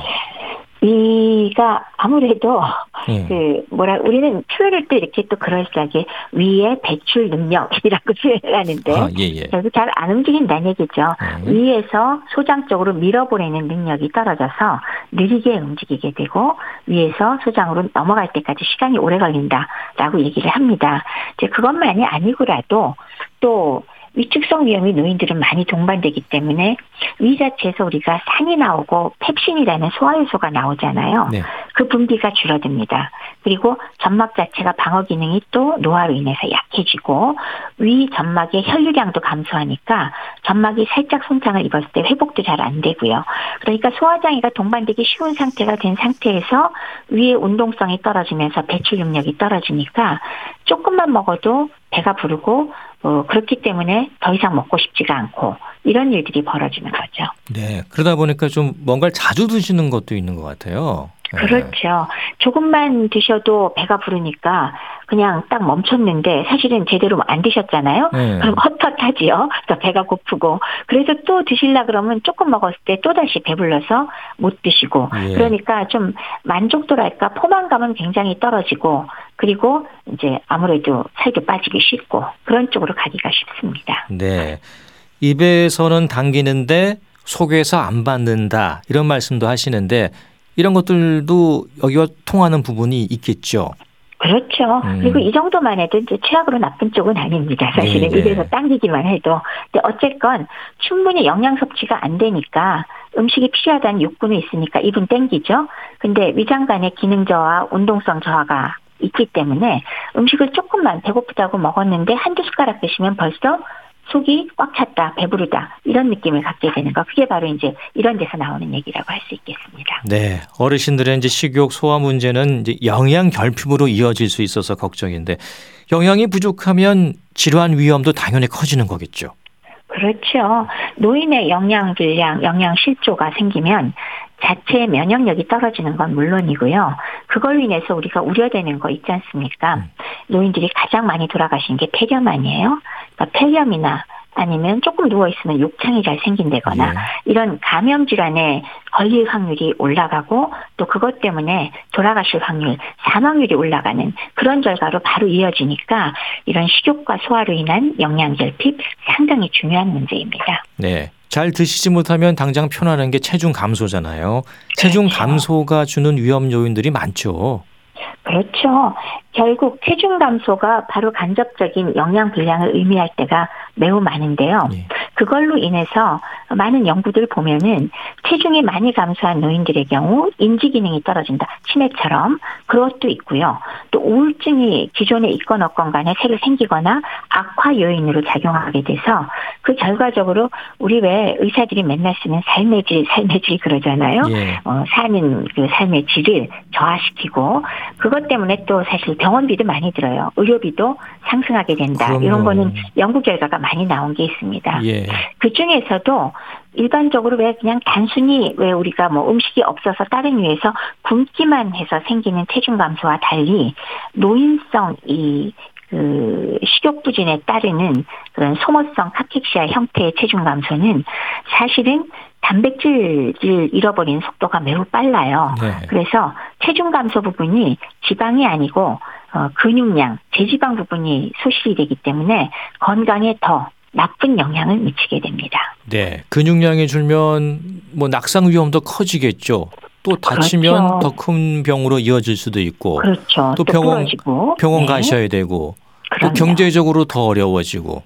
Speaker 4: 위가 아무래도
Speaker 1: 예.
Speaker 4: 그 뭐라 우리는 표현을 또 이렇게 또 그럴싸하게 위의 배출 능력이라고 표현을 하는데
Speaker 1: 아, 예, 예.
Speaker 4: 결국 잘 안 움직인다는 얘기죠.
Speaker 1: 네.
Speaker 4: 위에서 소장 쪽으로 밀어보내는 능력이 떨어져서 느리게 움직이게 되고 위에서 소장으로 넘어갈 때까지 시간이 오래 걸린다라고 얘기를 합니다. 이제 그것만이 아니고라도 또 위축성 위험이 노인들은 많이 동반되기 때문에 위 자체에서 우리가 산이 나오고 펩신이라는 소화효소가 나오잖아요.
Speaker 1: 네.
Speaker 4: 그 분비가 줄어듭니다. 그리고 점막 자체가 방어 기능이 또 노화로 인해서 약해지고 위 점막의 혈류량도 감소하니까 점막이 살짝 손상을 입었을 때 회복도 잘 안 되고요. 그러니까 소화장애가 동반되기 쉬운 상태가 된 상태에서 위의 운동성이 떨어지면서 배출 능력이 떨어지니까 조금만 먹어도 배가 부르고 어, 그렇기 때문에 더 이상 먹고 싶지가 않고 이런 일들이 벌어지는 거죠.
Speaker 1: 네. 그러다 보니까 좀 뭔가를 자주 드시는 것도 있는 것 같아요. 예.
Speaker 4: 그렇죠. 조금만 드셔도 배가 부르니까 그냥 딱 멈췄는데 사실은 제대로 안 드셨잖아요.
Speaker 1: 네.
Speaker 4: 그럼 헛헛하지요. 또 배가 고프고 그래서 또 드실라 그러면 조금 먹었을 때 또 다시 배불러서 못 드시고
Speaker 1: 예.
Speaker 4: 그러니까 좀 만족도랄까 포만감은 굉장히 떨어지고 그리고 이제 아무래도 살도 빠지기 쉽고 그런 쪽으로 가기가 쉽습니다.
Speaker 1: 네. 입에서는 당기는데 속에서 안 받는다. 이런 말씀도 하시는데 이런 것들도 여기와 통하는 부분이 있겠죠.
Speaker 4: 그렇죠.
Speaker 1: 음.
Speaker 4: 그리고 이 정도만 해도 이제 최악으로 나쁜 쪽은 아닙니다. 사실은
Speaker 1: 네, 네.
Speaker 4: 입에서 당기기만 해도. 근데 어쨌건 충분히 영양 섭취가 안 되니까 음식이 필요하다는 욕구는 있으니까 입은 땡기죠. 근데 위장 간의 기능 저하, 운동성 저하가 있기 때문에 음식을 조금만 배고프다고 먹었는데 한두 숟가락 드시면 벌써 속이 꽉 찼다, 배부르다 이런 느낌을 갖게 되는 거. 그게 바로 이제 이런 데서 나오는 얘기라고 할 수 있겠습니다.
Speaker 1: 네. 어르신들의 이제 식욕 소화 문제는 이제 영양 결핍으로 이어질 수 있어서 걱정인데 영양이 부족하면 질환 위험도 당연히 커지는 거겠죠.
Speaker 4: 그렇죠. 노인의 영양 불량, 영양 실조가 생기면 자체 면역력이 떨어지는 건 물론이고요. 그걸로 인해서 우리가 우려되는 거 있지 않습니까?
Speaker 1: 음.
Speaker 4: 노인들이 가장 많이 돌아가시는 게 폐렴 아니에요? 그러니까 폐렴이나 아니면 조금 누워 있으면 욕창이 잘 생긴다거나
Speaker 1: 예.
Speaker 4: 이런 감염 질환에 걸릴 확률이 올라가고 또 그것 때문에 돌아가실 확률, 사망률이 올라가는 그런 결과로 바로 이어지니까 이런 식욕과 소화로 인한 영양 결핍 상당히 중요한 문제입니다.
Speaker 1: 네. 잘 드시지 못하면 당장 표현하는 게 체중 감소잖아요. 체중
Speaker 4: 그렇죠.
Speaker 1: 감소가 주는 위험 요인들이 많죠.
Speaker 4: 그렇죠. 결국 체중 감소가 바로 간접적인 영양 불량을 의미할 때가 매우 많은데요.
Speaker 1: 예.
Speaker 4: 그걸로 인해서 많은 연구들 보면은 체중이 많이 감소한 노인들의 경우 인지 기능이 떨어진다. 치매처럼 그것도 있고요. 또 우울증이 기존에 있건 없건 간에 새로 생기거나 악화 요인으로 작용하게 돼서 그 결과적으로 우리 왜 의사들이 맨날 쓰는 삶의 질, 삶의 질 그러잖아요.
Speaker 1: 예.
Speaker 4: 어, 사는 그 삶의 질을 저하시키고 그것 때문에 또 사실 병원비도 많이 들어요. 의료비도 상승하게 된다.
Speaker 1: 그럼요.
Speaker 4: 이런 거는 연구 결과가 많이 나온 게 있습니다.
Speaker 1: 예.
Speaker 4: 그 중에서도 일반적으로 왜 그냥 단순히 왜 우리가 뭐 음식이 없어서 다른 이유에서 굶기만 해서 생기는 체중 감소와 달리 노인성 이 그 식욕 부진에 따르는 그런 소모성 카텍시아 형태의 체중 감소는 사실은 단백질을 잃어버리는 속도가 매우 빨라요.
Speaker 1: 네.
Speaker 4: 그래서 체중 감소 부분이 지방이 아니고 어, 근육량, 제지방 부분이 소실이 되기 때문에 건강에 더 나쁜 영향을 미치게 됩니다.
Speaker 1: 네. 근육량이 줄면 뭐 낙상 위험도 커지겠죠. 또 다치면
Speaker 4: 그렇죠.
Speaker 1: 더큰 병으로 이어질 수도 있고
Speaker 4: 그렇죠.
Speaker 1: 또
Speaker 4: 또
Speaker 1: 병원-
Speaker 4: 부러지고.
Speaker 1: 병원
Speaker 4: 네.
Speaker 1: 가셔야 되고 또
Speaker 4: 그럼요.
Speaker 1: 경제적으로 더 어려워지고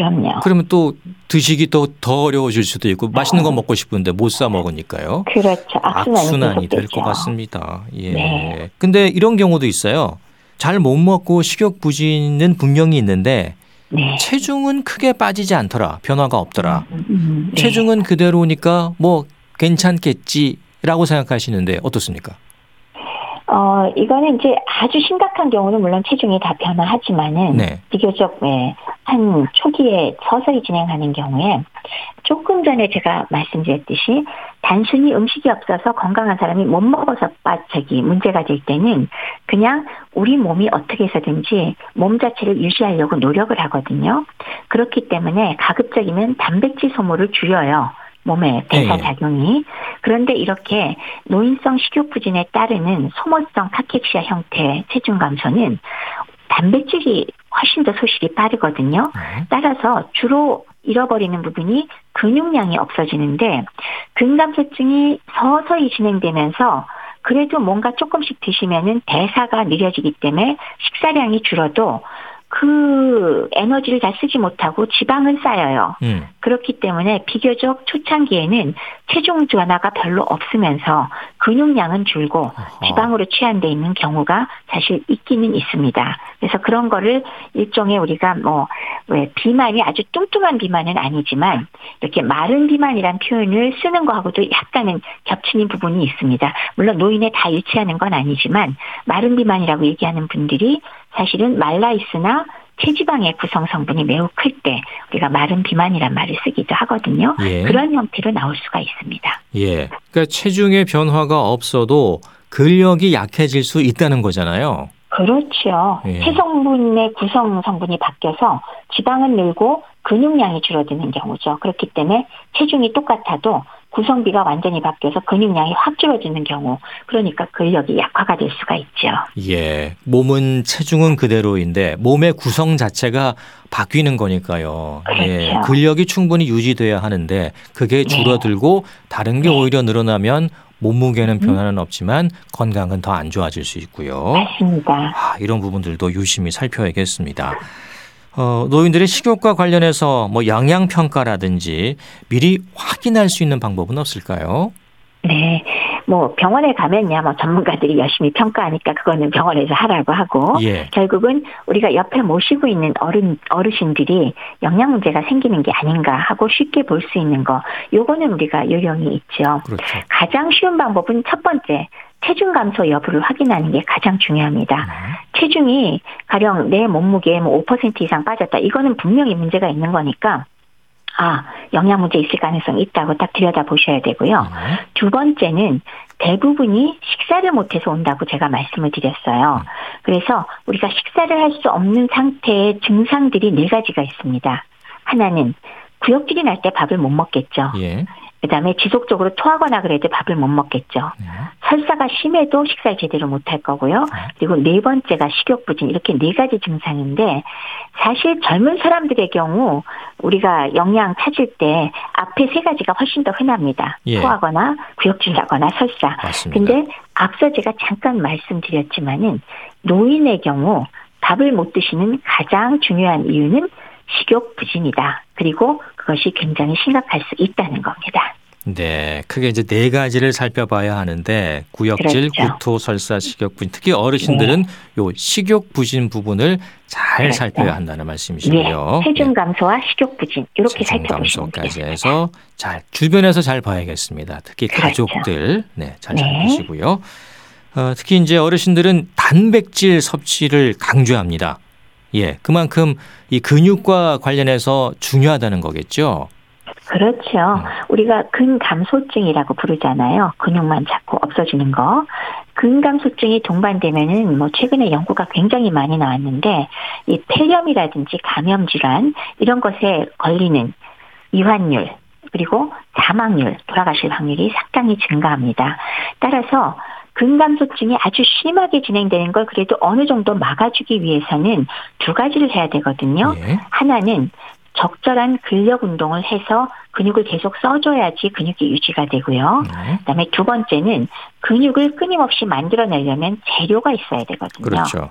Speaker 4: 그럼요.
Speaker 1: 그러면 또 드시기 더, 더 어려워질 수도 있고 맛있는 거 먹고 싶은데 못 사 먹으니까요.
Speaker 4: 그렇죠. 악순환이,
Speaker 1: 악순환이 될. 것 같습니다. 예.
Speaker 4: 네.
Speaker 1: 근데 이런 경우도 있어요. 잘 못 먹고 식욕 부진은 분명히 있는데
Speaker 4: 네.
Speaker 1: 체중은 크게 빠지지 않더라. 변화가 없더라.
Speaker 4: 음, 음, 네.
Speaker 1: 체중은 그대로니까 뭐 괜찮겠지라고 생각하시는데 어떻습니까?
Speaker 4: 어, 이거는 이제 아주 심각한 경우는 물론 체중이 다 변화하지만은
Speaker 1: 네.
Speaker 4: 비교적 예, 한 초기에 서서히 진행하는 경우에 조금 전에 제가 말씀드렸듯이 단순히 음식이 없어서 건강한 사람이 못 먹어서 빠짝이 문제가 될 때는 그냥 우리 몸이 어떻게 해서든지 몸 자체를 유지하려고 노력을 하거든요. 그렇기 때문에 가급적이면 단백질 소모를 줄여요. 몸의 대사
Speaker 1: 네.
Speaker 4: 작용이 그런데 이렇게 노인성 식욕부진에 따르는 소모성 카케시아 형태의 체중 감소는 단백질이 훨씬 더 소실이 빠르거든요.
Speaker 1: 네.
Speaker 4: 따라서 주로 잃어버리는 부분이 근육량이 없어지는데 근감소증이 서서히 진행되면서 그래도 뭔가 조금씩 드시면은 대사가 느려지기 때문에 식사량이 줄어도 그 에너지를 다 쓰지 못하고 지방은 쌓여요.
Speaker 1: 음.
Speaker 4: 그렇기 때문에 비교적 초창기에는 체중 변화가 별로 없으면서 근육량은 줄고. 지방으로 취한돼 있는 경우가 사실 있기는 있습니다. 그래서 그런 거를 일종의 우리가 뭐 왜 비만이 아주 뚱뚱한 비만은 아니지만 이렇게 마른 비만이란 표현을 쓰는 거하고도 약간은 겹치는 부분이 있습니다. 물론 노인에 다 일치하는 건 아니지만 마른 비만이라고 얘기하는 분들이 사실은 말라 있으나 체지방의 구성 성분이 매우 클 때 우리가 마른 비만이란 말을 쓰기도 하거든요.
Speaker 1: 예.
Speaker 4: 그런 형태로 나올 수가 있습니다.
Speaker 1: 예. 그러니까 체중의 변화가 없어도 근력이 약해질 수 있다는 거잖아요.
Speaker 4: 그렇죠.
Speaker 1: 예.
Speaker 4: 체성분의 구성 성분이 바뀌어서 지방은 늘고 근육량이 줄어드는 경우죠. 그렇기 때문에 체중이 똑같아도 구성비가 완전히 바뀌어서 근육량이 확 줄어드는 경우, 그러니까 근력이 약화가 될 수가 있죠.
Speaker 1: 예. 몸은 체중은 그대로인데 몸의 구성 자체가 바뀌는 거니까요. 예.
Speaker 4: 그렇죠.
Speaker 1: 근력이 충분히 유지돼야 하는데 그게
Speaker 4: 네.
Speaker 1: 줄어들고 다른 게
Speaker 4: 네.
Speaker 1: 오히려 늘어나면 몸무게는
Speaker 4: 음.
Speaker 1: 변화는 없지만 건강은 더 안 좋아질 수 있고요.
Speaker 4: 맞습니다.
Speaker 1: 아, 이런 부분들도 유심히 살펴야겠습니다. 어, 노인들의 식욕과 관련해서 뭐 영양 평가라든지 미리 확인할 수 있는 방법은 없을까요?
Speaker 4: 네. 뭐 병원에 가면야 뭐 전문가들이 열심히 평가하니까 그거는 병원에서 하라고 하고
Speaker 1: 예.
Speaker 4: 결국은 우리가 옆에 모시고 있는 어른 어르신들이 영양 문제가 생기는 게 아닌가 하고 쉽게 볼 수 있는 거 요거는 우리가 요령이 있죠.
Speaker 1: 그렇죠.
Speaker 4: 가장 쉬운 방법은 첫 번째 체중 감소 여부를 확인하는 게 가장 중요합니다.
Speaker 1: 네.
Speaker 4: 체중이 가령 내 몸무게의 뭐5% 이상 빠졌다. 이거는 분명히 문제가 있는 거니까 아 영양 문제 있을 가능성이 있다고 딱 들여다 보셔야 되고요.
Speaker 1: 네.
Speaker 4: 두 번째는 대부분이 식사를 못해서 온다고 제가 말씀을 드렸어요. 그래서 우리가 식사를 할 수 없는 상태의 증상들이 네 가지가 있습니다. 하나는 구역질이 날 때 밥을 못 먹겠죠.
Speaker 1: 예.
Speaker 4: 그다음에 지속적으로 토하거나 그래도 밥을 못 먹겠죠.
Speaker 1: 네.
Speaker 4: 설사가 심해도 식사를 제대로 못 할 거고요. 그리고 네 번째가 식욕 부진 이렇게 네 가지 증상인데 사실 젊은 사람들의 경우 우리가 영양 찾을 때 앞에 세 가지가 훨씬 더 흔합니다.
Speaker 1: 예.
Speaker 4: 토하거나 구역질 나거나 설사.
Speaker 1: 맞습니다.
Speaker 4: 근데 앞서 제가 잠깐 말씀드렸지만은 노인의 경우 밥을 못 드시는 가장 중요한 이유는 식욕 부진이다. 그리고 그 것이 굉장히 심각할 수 있다는 겁니다.
Speaker 1: 네, 크게 이제 네 가지를 살펴봐야 하는데 구역질,
Speaker 4: 그렇죠.
Speaker 1: 구토, 설사, 식욕 부진. 특히 어르신들은 요 식욕 부진 부분을 잘
Speaker 4: 그렇죠.
Speaker 1: 살펴야 한다는
Speaker 4: 예,
Speaker 1: 말씀이시고요.
Speaker 4: 체중 감소와 식욕 부진 이렇게
Speaker 1: 체중
Speaker 4: 살펴보시면
Speaker 1: 감소까지
Speaker 4: 되겠습니다.
Speaker 1: 해서 잘 주변에서 잘 봐야겠습니다. 특히
Speaker 4: 그렇죠.
Speaker 1: 가족들 네, 잘
Speaker 4: 네.
Speaker 1: 살피시고요. 어, 특히 이제 어르신들은 단백질 섭취를 강조합니다. 예, 그만큼 이 근육과 관련해서 중요하다는 거겠죠.
Speaker 4: 그렇죠.
Speaker 1: 음.
Speaker 4: 우리가 근감소증이라고 부르잖아요. 근육만 자꾸 없어지는 거. 근감소증이 동반되면은 뭐 최근에 연구가 굉장히 많이 나왔는데 이 폐렴이라든지 감염 질환 이런 것에 걸리는 이환율 그리고 사망률 돌아가실 확률이 상당히 증가합니다. 따라서 근감소증이 아주 심하게 진행되는 걸 그래도 어느 정도 막아주기 위해서는 두 가지를 해야 되거든요.
Speaker 1: 예.
Speaker 4: 하나는 적절한 근력 운동을 해서 근육을 계속 써줘야지 근육이 유지가 되고요.
Speaker 1: 네.
Speaker 4: 그다음에 두 번째는 근육을 끊임없이 만들어내려면 재료가 있어야 되거든요.
Speaker 1: 그렇죠.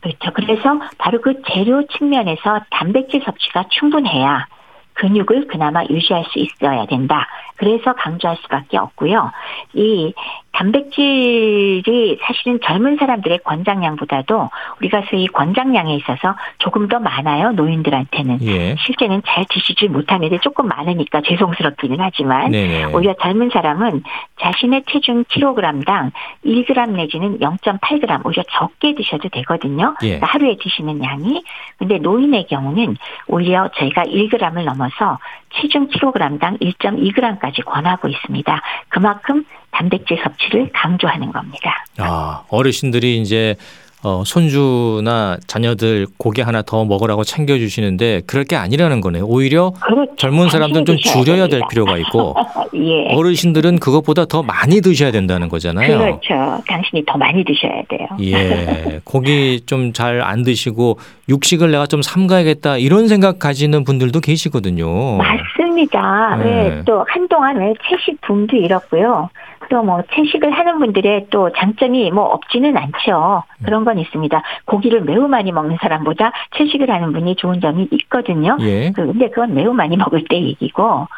Speaker 4: 그렇죠. 그래서 바로 그 재료 측면에서 단백질 섭취가 충분해야 근육을 그나마 유지할 수 있어야 된다. 그래서 강조할 수밖에 없고요. 이 단백질이 사실은 젊은 사람들의 권장량보다도 우리가 소위 권장량에 있어서 조금 더 많아요. 노인들한테는.
Speaker 1: 예.
Speaker 4: 실제는 잘 드시지 애들 조금 많으니까 죄송스럽기는 하지만
Speaker 1: 네네.
Speaker 4: 오히려 젊은 사람은 자신의 체중 킬로그램당 1g 내지는 0.8g 오히려 적게 드셔도 되거든요.
Speaker 1: 예.
Speaker 4: 그러니까 하루에 드시는 양이. 근데 노인의 경우는 오히려 저희가 1g을 넘어서 체중 킬로그램당 1.2g까지 권하고 있습니다. 그만큼 단백질 섭취를 강조하는 겁니다.
Speaker 1: 아, 어르신들이 이제 어, 손주나 자녀들 고기 하나 더 먹으라고 챙겨주시는데 그럴 게 아니라는 거네요. 오히려
Speaker 4: 그렇죠.
Speaker 1: 젊은 사람들은 좀 줄여야
Speaker 4: 드셔야
Speaker 1: 될 필요가 있고
Speaker 4: 예.
Speaker 1: 어르신들은 그것보다 더 많이 드셔야 된다는 거잖아요.
Speaker 4: 그렇죠. 당신이 더 많이 드셔야 돼요.
Speaker 1: 예, 고기 좀 잘 안 드시고 육식을 내가 좀 삼가야겠다 이런 생각 가지는 분들도 계시거든요.
Speaker 4: 맞습니다.
Speaker 1: 네.
Speaker 4: 왜또 한동안 왜 채식 붐도 일었고요. 또 뭐 채식을 하는 분들의 또 장점이 뭐 없지는 않죠. 그런 건 있습니다. 고기를 매우 많이 먹는 사람보다 채식을 하는 분이 좋은 점이 있거든요.
Speaker 1: 예,
Speaker 4: 그 근데 그건 매우 많이 먹을 때 얘기고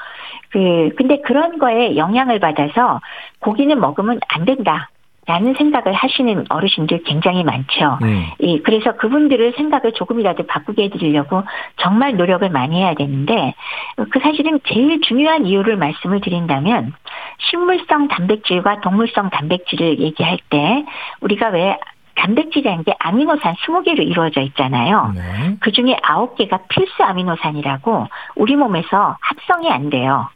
Speaker 4: 그 근데 그런 거에 영향을 받아서 고기는 먹으면 안 된다. 라는 생각을 하시는 어르신들 굉장히 많죠.
Speaker 1: 음,
Speaker 4: 이 그래서 그분들을 생각을 조금이라도 바꾸게 해드리려고 정말 노력을 많이 해야 되는데 그 사실은 제일 중요한 이유를 말씀을 드린다면 식물성 단백질과 동물성 단백질을 얘기할 때 우리가 왜 단백질이라는 게 아미노산 20개로 이루어져 있잖아요.
Speaker 1: 네.
Speaker 4: 그 중에 9개가 필수 아미노산이라고 우리 몸에서 합성이 안 돼요.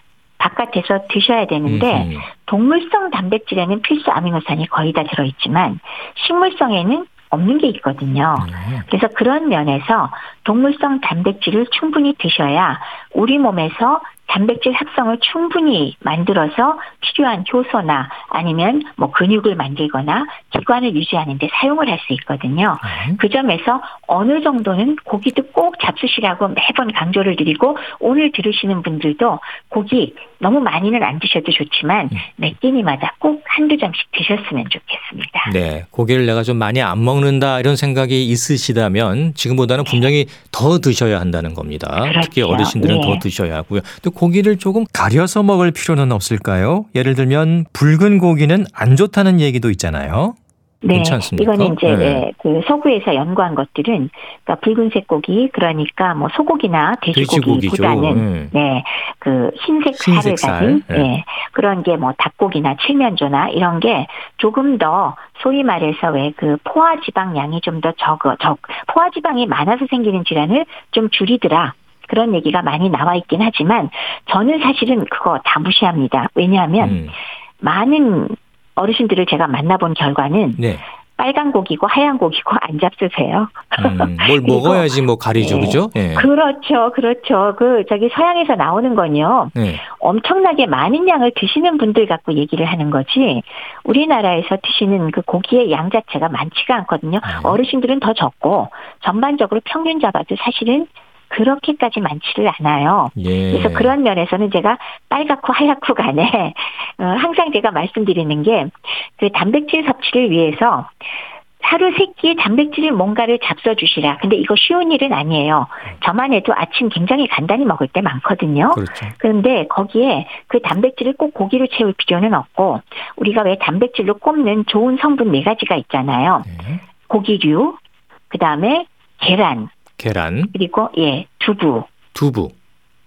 Speaker 4: 바깥에서 드셔야 되는데
Speaker 1: 음흠.
Speaker 4: 동물성 단백질에는 필수 아미노산이 거의 다 들어있지만 식물성에는 없는 게 있거든요.
Speaker 1: 네.
Speaker 4: 그래서 그런 면에서 동물성 단백질을 충분히 드셔야 우리 몸에서 단백질 합성을 충분히 만들어서 필요한 효소나 아니면 뭐 근육을 만들거나 기관을 유지하는 데 사용을 할 수 있거든요.
Speaker 1: 네.
Speaker 4: 그 점에서 어느 정도는 고기도 꼭 잡수시라고 매번 강조를 드리고 오늘 들으시는 분들도 고기 너무 많이는 안 드셔도 좋지만
Speaker 1: 음.
Speaker 4: 몇 끼니마다 꼭 한두 점씩 드셨으면 좋겠습니다.
Speaker 1: 네, 고기를 내가 좀 많이 안 먹는다 이런 생각이 있으시다면 지금보다는 분명히 더 드셔야 한다는 겁니다. 특히
Speaker 4: 그렇죠.
Speaker 1: 어르신들은
Speaker 4: 예.
Speaker 1: 더 드셔야 하고요. 또 고기를 조금 가려서 먹을 필요는 없을까요? 예를 들면 붉은 고기는 안 좋다는 얘기도 있잖아요.
Speaker 4: 네,
Speaker 1: 괜찮습니까?
Speaker 4: 이거는 이제
Speaker 1: 네.
Speaker 4: 네, 그 서구에서 연구한 것들은 그러니까 붉은색 고기 그러니까 뭐 소고기나. 돼지고기보다는
Speaker 1: 음.
Speaker 4: 네, 그 흰색 살을
Speaker 1: 흰색 살,
Speaker 4: 가진
Speaker 1: 네.
Speaker 4: 네. 그런 게 뭐 닭고기나 칠면조나 이런 게 조금 더 소위 말해서 왜 그 포화 지방 양이 좀 더 적어 적 포화 지방이 많아서 생기는 질환을 좀 줄이더라. 그런 얘기가 많이 나와 있긴 하지만 저는 사실은 그거 다 무시합니다. 왜냐하면
Speaker 1: 음.
Speaker 4: 많은 어르신들을 제가 만나본 결과는
Speaker 1: 네.
Speaker 4: 빨간 고기고 하얀 고기고 안 잡수세요.
Speaker 1: 음, 뭘 먹어야지 뭐 가리죠,
Speaker 4: 네.
Speaker 1: 그죠? 예.
Speaker 4: 그렇죠, 그렇죠. 그 저기 서양에서 나오는 건요.
Speaker 1: 네.
Speaker 4: 엄청나게 많은 양을 드시는 분들 갖고 얘기를 하는 거지. 우리나라에서 드시는 그 고기의 양 자체가 많지가 않거든요.
Speaker 1: 네.
Speaker 4: 어르신들은 더 적고 전반적으로 평균 잡아도 사실은 그렇게까지 많지를 않아요.
Speaker 1: 예.
Speaker 4: 그래서 그런 면에서는 제가 빨갛고 하얗고 간에 어, 항상 제가 말씀드리는 게 그 단백질 섭취를 위해서 하루 세 끼의 단백질을 뭔가를 잡숴 주시라. 근데 이거 쉬운 일은 아니에요. 저만 해도 아침 굉장히 간단히 먹을 때 많거든요.
Speaker 1: 그렇죠.
Speaker 4: 그런데 거기에 그 단백질을 꼭 고기로 채울 필요는 없고 우리가 왜 단백질로 꼽는 좋은 성분 네 가지가 있잖아요.
Speaker 1: 네.
Speaker 4: 고기류, 그 다음에 계란,
Speaker 1: 계란,
Speaker 4: 그리고 예 두부,
Speaker 1: 두부,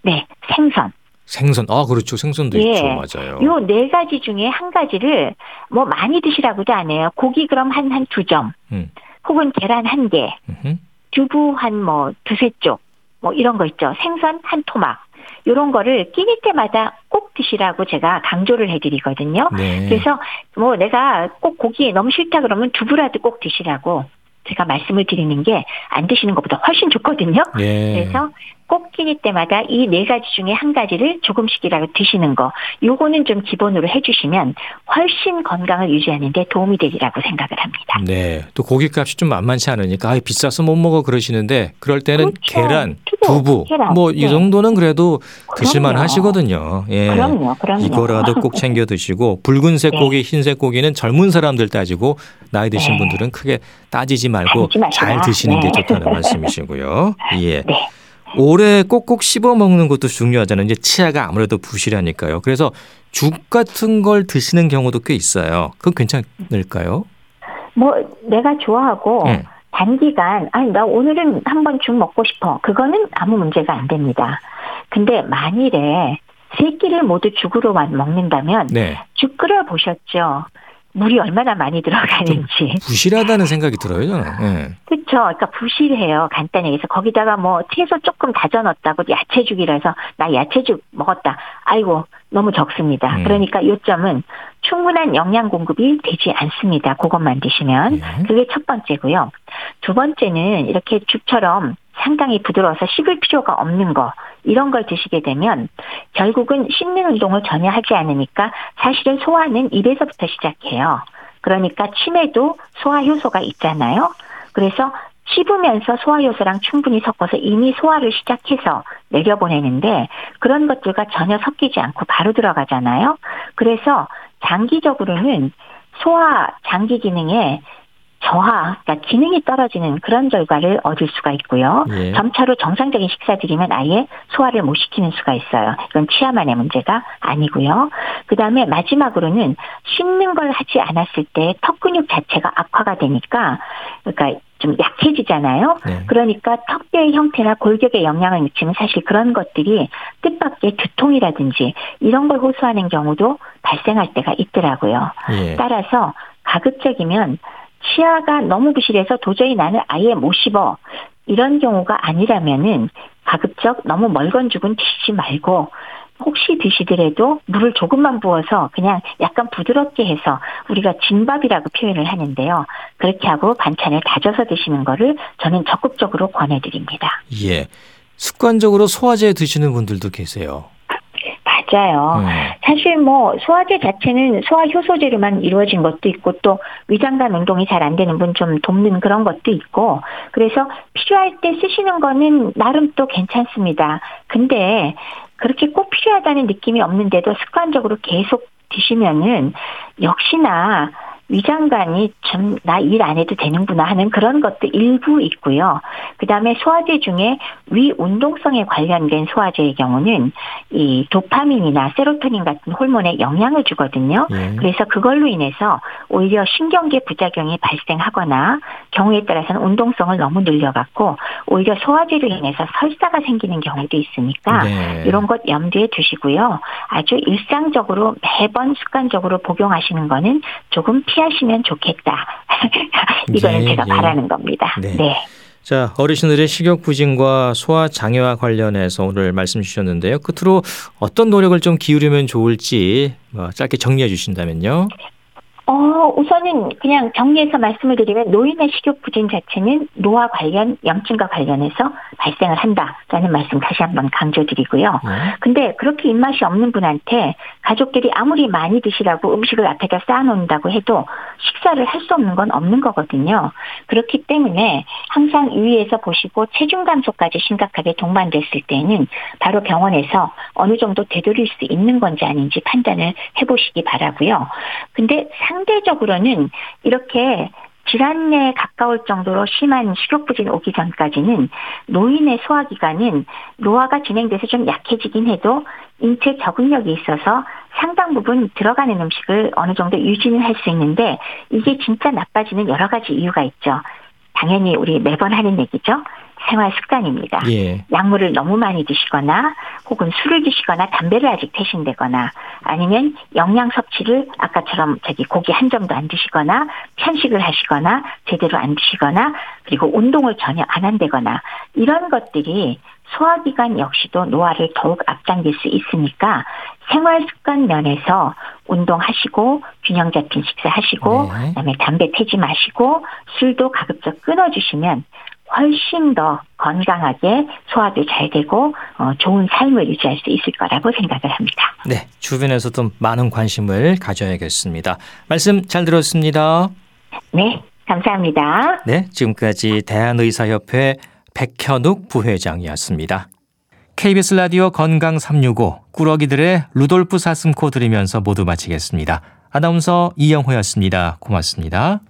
Speaker 4: 네 생선.
Speaker 1: 생선. 아, 그렇죠. 생선도
Speaker 4: 예.
Speaker 1: 있죠. 맞아요.
Speaker 4: 요 네 가지 중에 한 가지를 뭐 많이 드시라고도 안 해요. 고기 그럼 한 한 두 점,
Speaker 1: 음.
Speaker 4: 혹은 계란 한 개,
Speaker 1: 음흠.
Speaker 4: 두부 한 뭐 두세 쪽, 뭐 이런 거 있죠. 생선 한 토막. 요런 거를 끼니 때마다 꼭 드시라고 제가 강조를 해드리거든요.
Speaker 1: 네.
Speaker 4: 그래서 뭐 내가 꼭 고기 너무 싫다 그러면 두부라도 꼭 드시라고 제가 말씀을 드리는 게 안 드시는 것보다 훨씬 좋거든요.
Speaker 1: 예.
Speaker 4: 그래서 꼭 끼니 때마다 이 네 가지 중에 한 가지를 조금씩이라도 드시는 거, 요거는 좀 기본으로 해주시면 훨씬 건강을 유지하는 데 도움이 되리라고 생각을 합니다.
Speaker 1: 네. 또 고기값이 좀 만만치 않으니까 아, 비싸서 못 먹어 그러시는데 그럴 때는
Speaker 4: 그렇죠.
Speaker 1: 계란,
Speaker 4: 두부,
Speaker 1: 두부
Speaker 4: 계란.
Speaker 1: 뭐이
Speaker 4: 네.
Speaker 1: 정도는 그래도 드실만. 하시거든요. 예.
Speaker 4: 그럼요, 그럼요.
Speaker 1: 이거라도 꼭 챙겨 드시고 붉은색
Speaker 4: 네.
Speaker 1: 고기, 흰색 고기는 젊은 사람들 따지고 나이 드신
Speaker 4: 네.
Speaker 1: 분들은 크게 따지지 말고. 잘 드시는 게
Speaker 4: 네.
Speaker 1: 좋다는 말씀이시고요. 예.
Speaker 4: 네.
Speaker 1: 오래 꼭꼭 씹어 먹는 것도 중요하잖아요. 이제 치아가 아무래도 부실하니까요. 그래서 죽 같은 걸 드시는 경우도 꽤 있어요. 그건 괜찮을까요?
Speaker 4: 뭐 내가 좋아하고
Speaker 1: 음.
Speaker 4: 단기간 아니 나 오늘은 한번 죽 먹고 싶어. 그거는 아무 문제가 안 됩니다. 근데 만일에 세 끼를 모두 죽으로만 먹는다면
Speaker 1: 네.
Speaker 4: 죽 끓여 보셨죠? 물이 얼마나 많이 들어가는지.
Speaker 1: 부실하다는 생각이 들어요, 저는. 예.
Speaker 4: 그렇죠. 그러니까 부실해요. 간단히 해서 거기다가 뭐 채소 조금 다져 넣었다고 야채죽이라서 나 야채죽 먹었다. 아이고 너무 적습니다.
Speaker 1: 음.
Speaker 4: 그러니까 요점은 충분한 영양 공급이 되지 않습니다. 그것만 드시면
Speaker 1: 예.
Speaker 4: 그게 첫 번째고요. 두 번째는 이렇게 죽처럼 상당히 부드러워서 씹을 필요가 없는 거 이런 걸 드시게 되면 결국은 씹는 운동을 전혀 하지 않으니까 사실은 소화는 입에서부터 시작해요. 그러니까 침에도 소화 효소가 있잖아요. 그래서 씹으면서 소화 효소랑 충분히 섞어서 이미 소화를 시작해서 내려보내는데 그런 것들과 전혀 섞이지 않고 바로 들어가잖아요. 그래서 장기적으로는 소화 장기 기능에 저하, 그러니까 기능이 떨어지는 그런 결과를 얻을 수가 있고요.
Speaker 1: 예.
Speaker 4: 점차로 정상적인 식사들이면 아예 소화를 못 시키는 수가 있어요. 이건 치아만의 문제가 아니고요. 그 다음에 마지막으로는 씹는 걸 하지 않았을 때 턱 근육 자체가 악화가 되니까, 그러니까 좀 약해지잖아요.
Speaker 1: 네.
Speaker 4: 그러니까 턱뼈의 형태나 골격에 영향을 미치는 사실 그런 것들이 뜻밖의 두통이라든지 이런 걸 호소하는 경우도 발생할 때가 있더라고요.
Speaker 1: 예.
Speaker 4: 따라서 가급적이면 치아가 너무 부실해서 도저히 나는 아예 못 씹어 이런 경우가 아니라면은 가급적 너무 멀건 죽은 드시지 말고 혹시 드시더라도 물을 조금만 부어서 그냥 약간 부드럽게 해서 우리가 진밥이라고 표현을 하는데요. 그렇게 하고 반찬을 다져서 드시는 거를 저는 적극적으로 권해드립니다.
Speaker 1: 예. 습관적으로 소화제 드시는 분들도 계세요.
Speaker 4: 맞아요.
Speaker 1: 음.
Speaker 4: 사실 뭐 소화제 자체는 소화 효소제로만 이루어진 것도 있고 또 위장관 운동이 잘 안 되는 분 좀 돕는 그런 것도 있고 그래서 필요할 때 쓰시는 거는 나름 또 괜찮습니다. 근데 그렇게 꼭 필요하다는 느낌이 없는데도 습관적으로 계속 드시면은 역시나 위장관이 좀나일 안 해도 되는구나 하는 그런 것도 일부 있고요. 그 다음에 소화제 중에 위 운동성에 관련된 소화제의 경우는 이 도파민이나 세로토닌 같은 호르몬에 영향을 주거든요.
Speaker 1: 예.
Speaker 4: 그래서 그걸로 인해서 오히려 신경계 부작용이 발생하거나 경우에 따라서는 운동성을 너무 늘려갖고 오히려 소화제로 인해서 설사가 생기는 경우도 있으니까
Speaker 1: 네.
Speaker 4: 이런 것 염두에 두시고요. 아주 일상적으로 매번 습관적으로 복용하시는 거는 조금 피 하시면 좋겠다. 이거는
Speaker 1: 예,
Speaker 4: 제가
Speaker 1: 예.
Speaker 4: 바라는 겁니다.
Speaker 1: 네.
Speaker 4: 네.
Speaker 1: 자, 어르신들의 식욕 부진과 소화 장애와 관련해서 오늘 말씀 주셨는데요. 끝으로 어떤 노력을 좀 기울이면 좋을지 뭐 짧게 정리해 주신다면요.
Speaker 4: 어, 우선은 그냥 정리해서 말씀을 드리면 노인의 식욕 부진 자체는 노화 관련 염증과 관련해서 발생을 한다라는 말씀 다시 한번 강조드리고요.
Speaker 1: 네.
Speaker 4: 근데 그렇게 입맛이 없는 분한테 가족들이 아무리 많이 드시라고 음식을 앞에다 쌓아놓는다고 해도 식사를 할 수 없는 건 없는 거거든요. 그렇기 때문에 항상 유의해서 보시고 체중 감소까지 심각하게 동반됐을 때는 바로 병원에서 어느 정도 되돌릴 수 있는 건지 아닌지 판단을 해보시기 바라고요. 근데 상 대적으로는 이렇게 질환에 가까울 정도로 심한 식욕부진 오기 전까지는 노인의 소화기관은 노화가 진행돼서 좀 약해지긴 해도 인체 적응력이 있어서 상당 부분 들어가는 음식을 어느 정도 유지는 할 수 있는데 이게 진짜 나빠지는 여러 가지 이유가 있죠. 당연히 우리 매번 하는 얘기죠. 생활 습관입니다.
Speaker 1: 예.
Speaker 4: 약물을 너무 많이 드시거나 혹은 술을 드시거나 담배를 아직 태신되거나 아니면 영양 섭취를 아까처럼 저기 고기 한 점도 안 드시거나 편식을 하시거나 제대로 안 드시거나 그리고 운동을 전혀 안 한다거나 이런 것들이 소화기관 역시도 노화를 더욱 앞당길 수 있으니까 생활 습관 면에서 운동하시고 균형 잡힌 식사하시고
Speaker 1: 네.
Speaker 4: 그다음에 담배 태지 마시고 술도 가급적 끊어주시면 훨씬 더 건강하게 소화도 잘 되고 어, 좋은 삶을 유지할 수 있을 거라고 생각을 합니다.
Speaker 1: 네. 주변에서도 많은 관심을 가져야겠습니다. 말씀 잘 들었습니다.
Speaker 4: 네, 감사합니다.
Speaker 1: 네. 지금까지 대한의사협회 백현욱 부회장이었습니다. KBS 라디오 건강 365 꾸러기들의 루돌프 사슴코 들으면서 모두 마치겠습니다. 아나운서 이영호였습니다. 고맙습니다.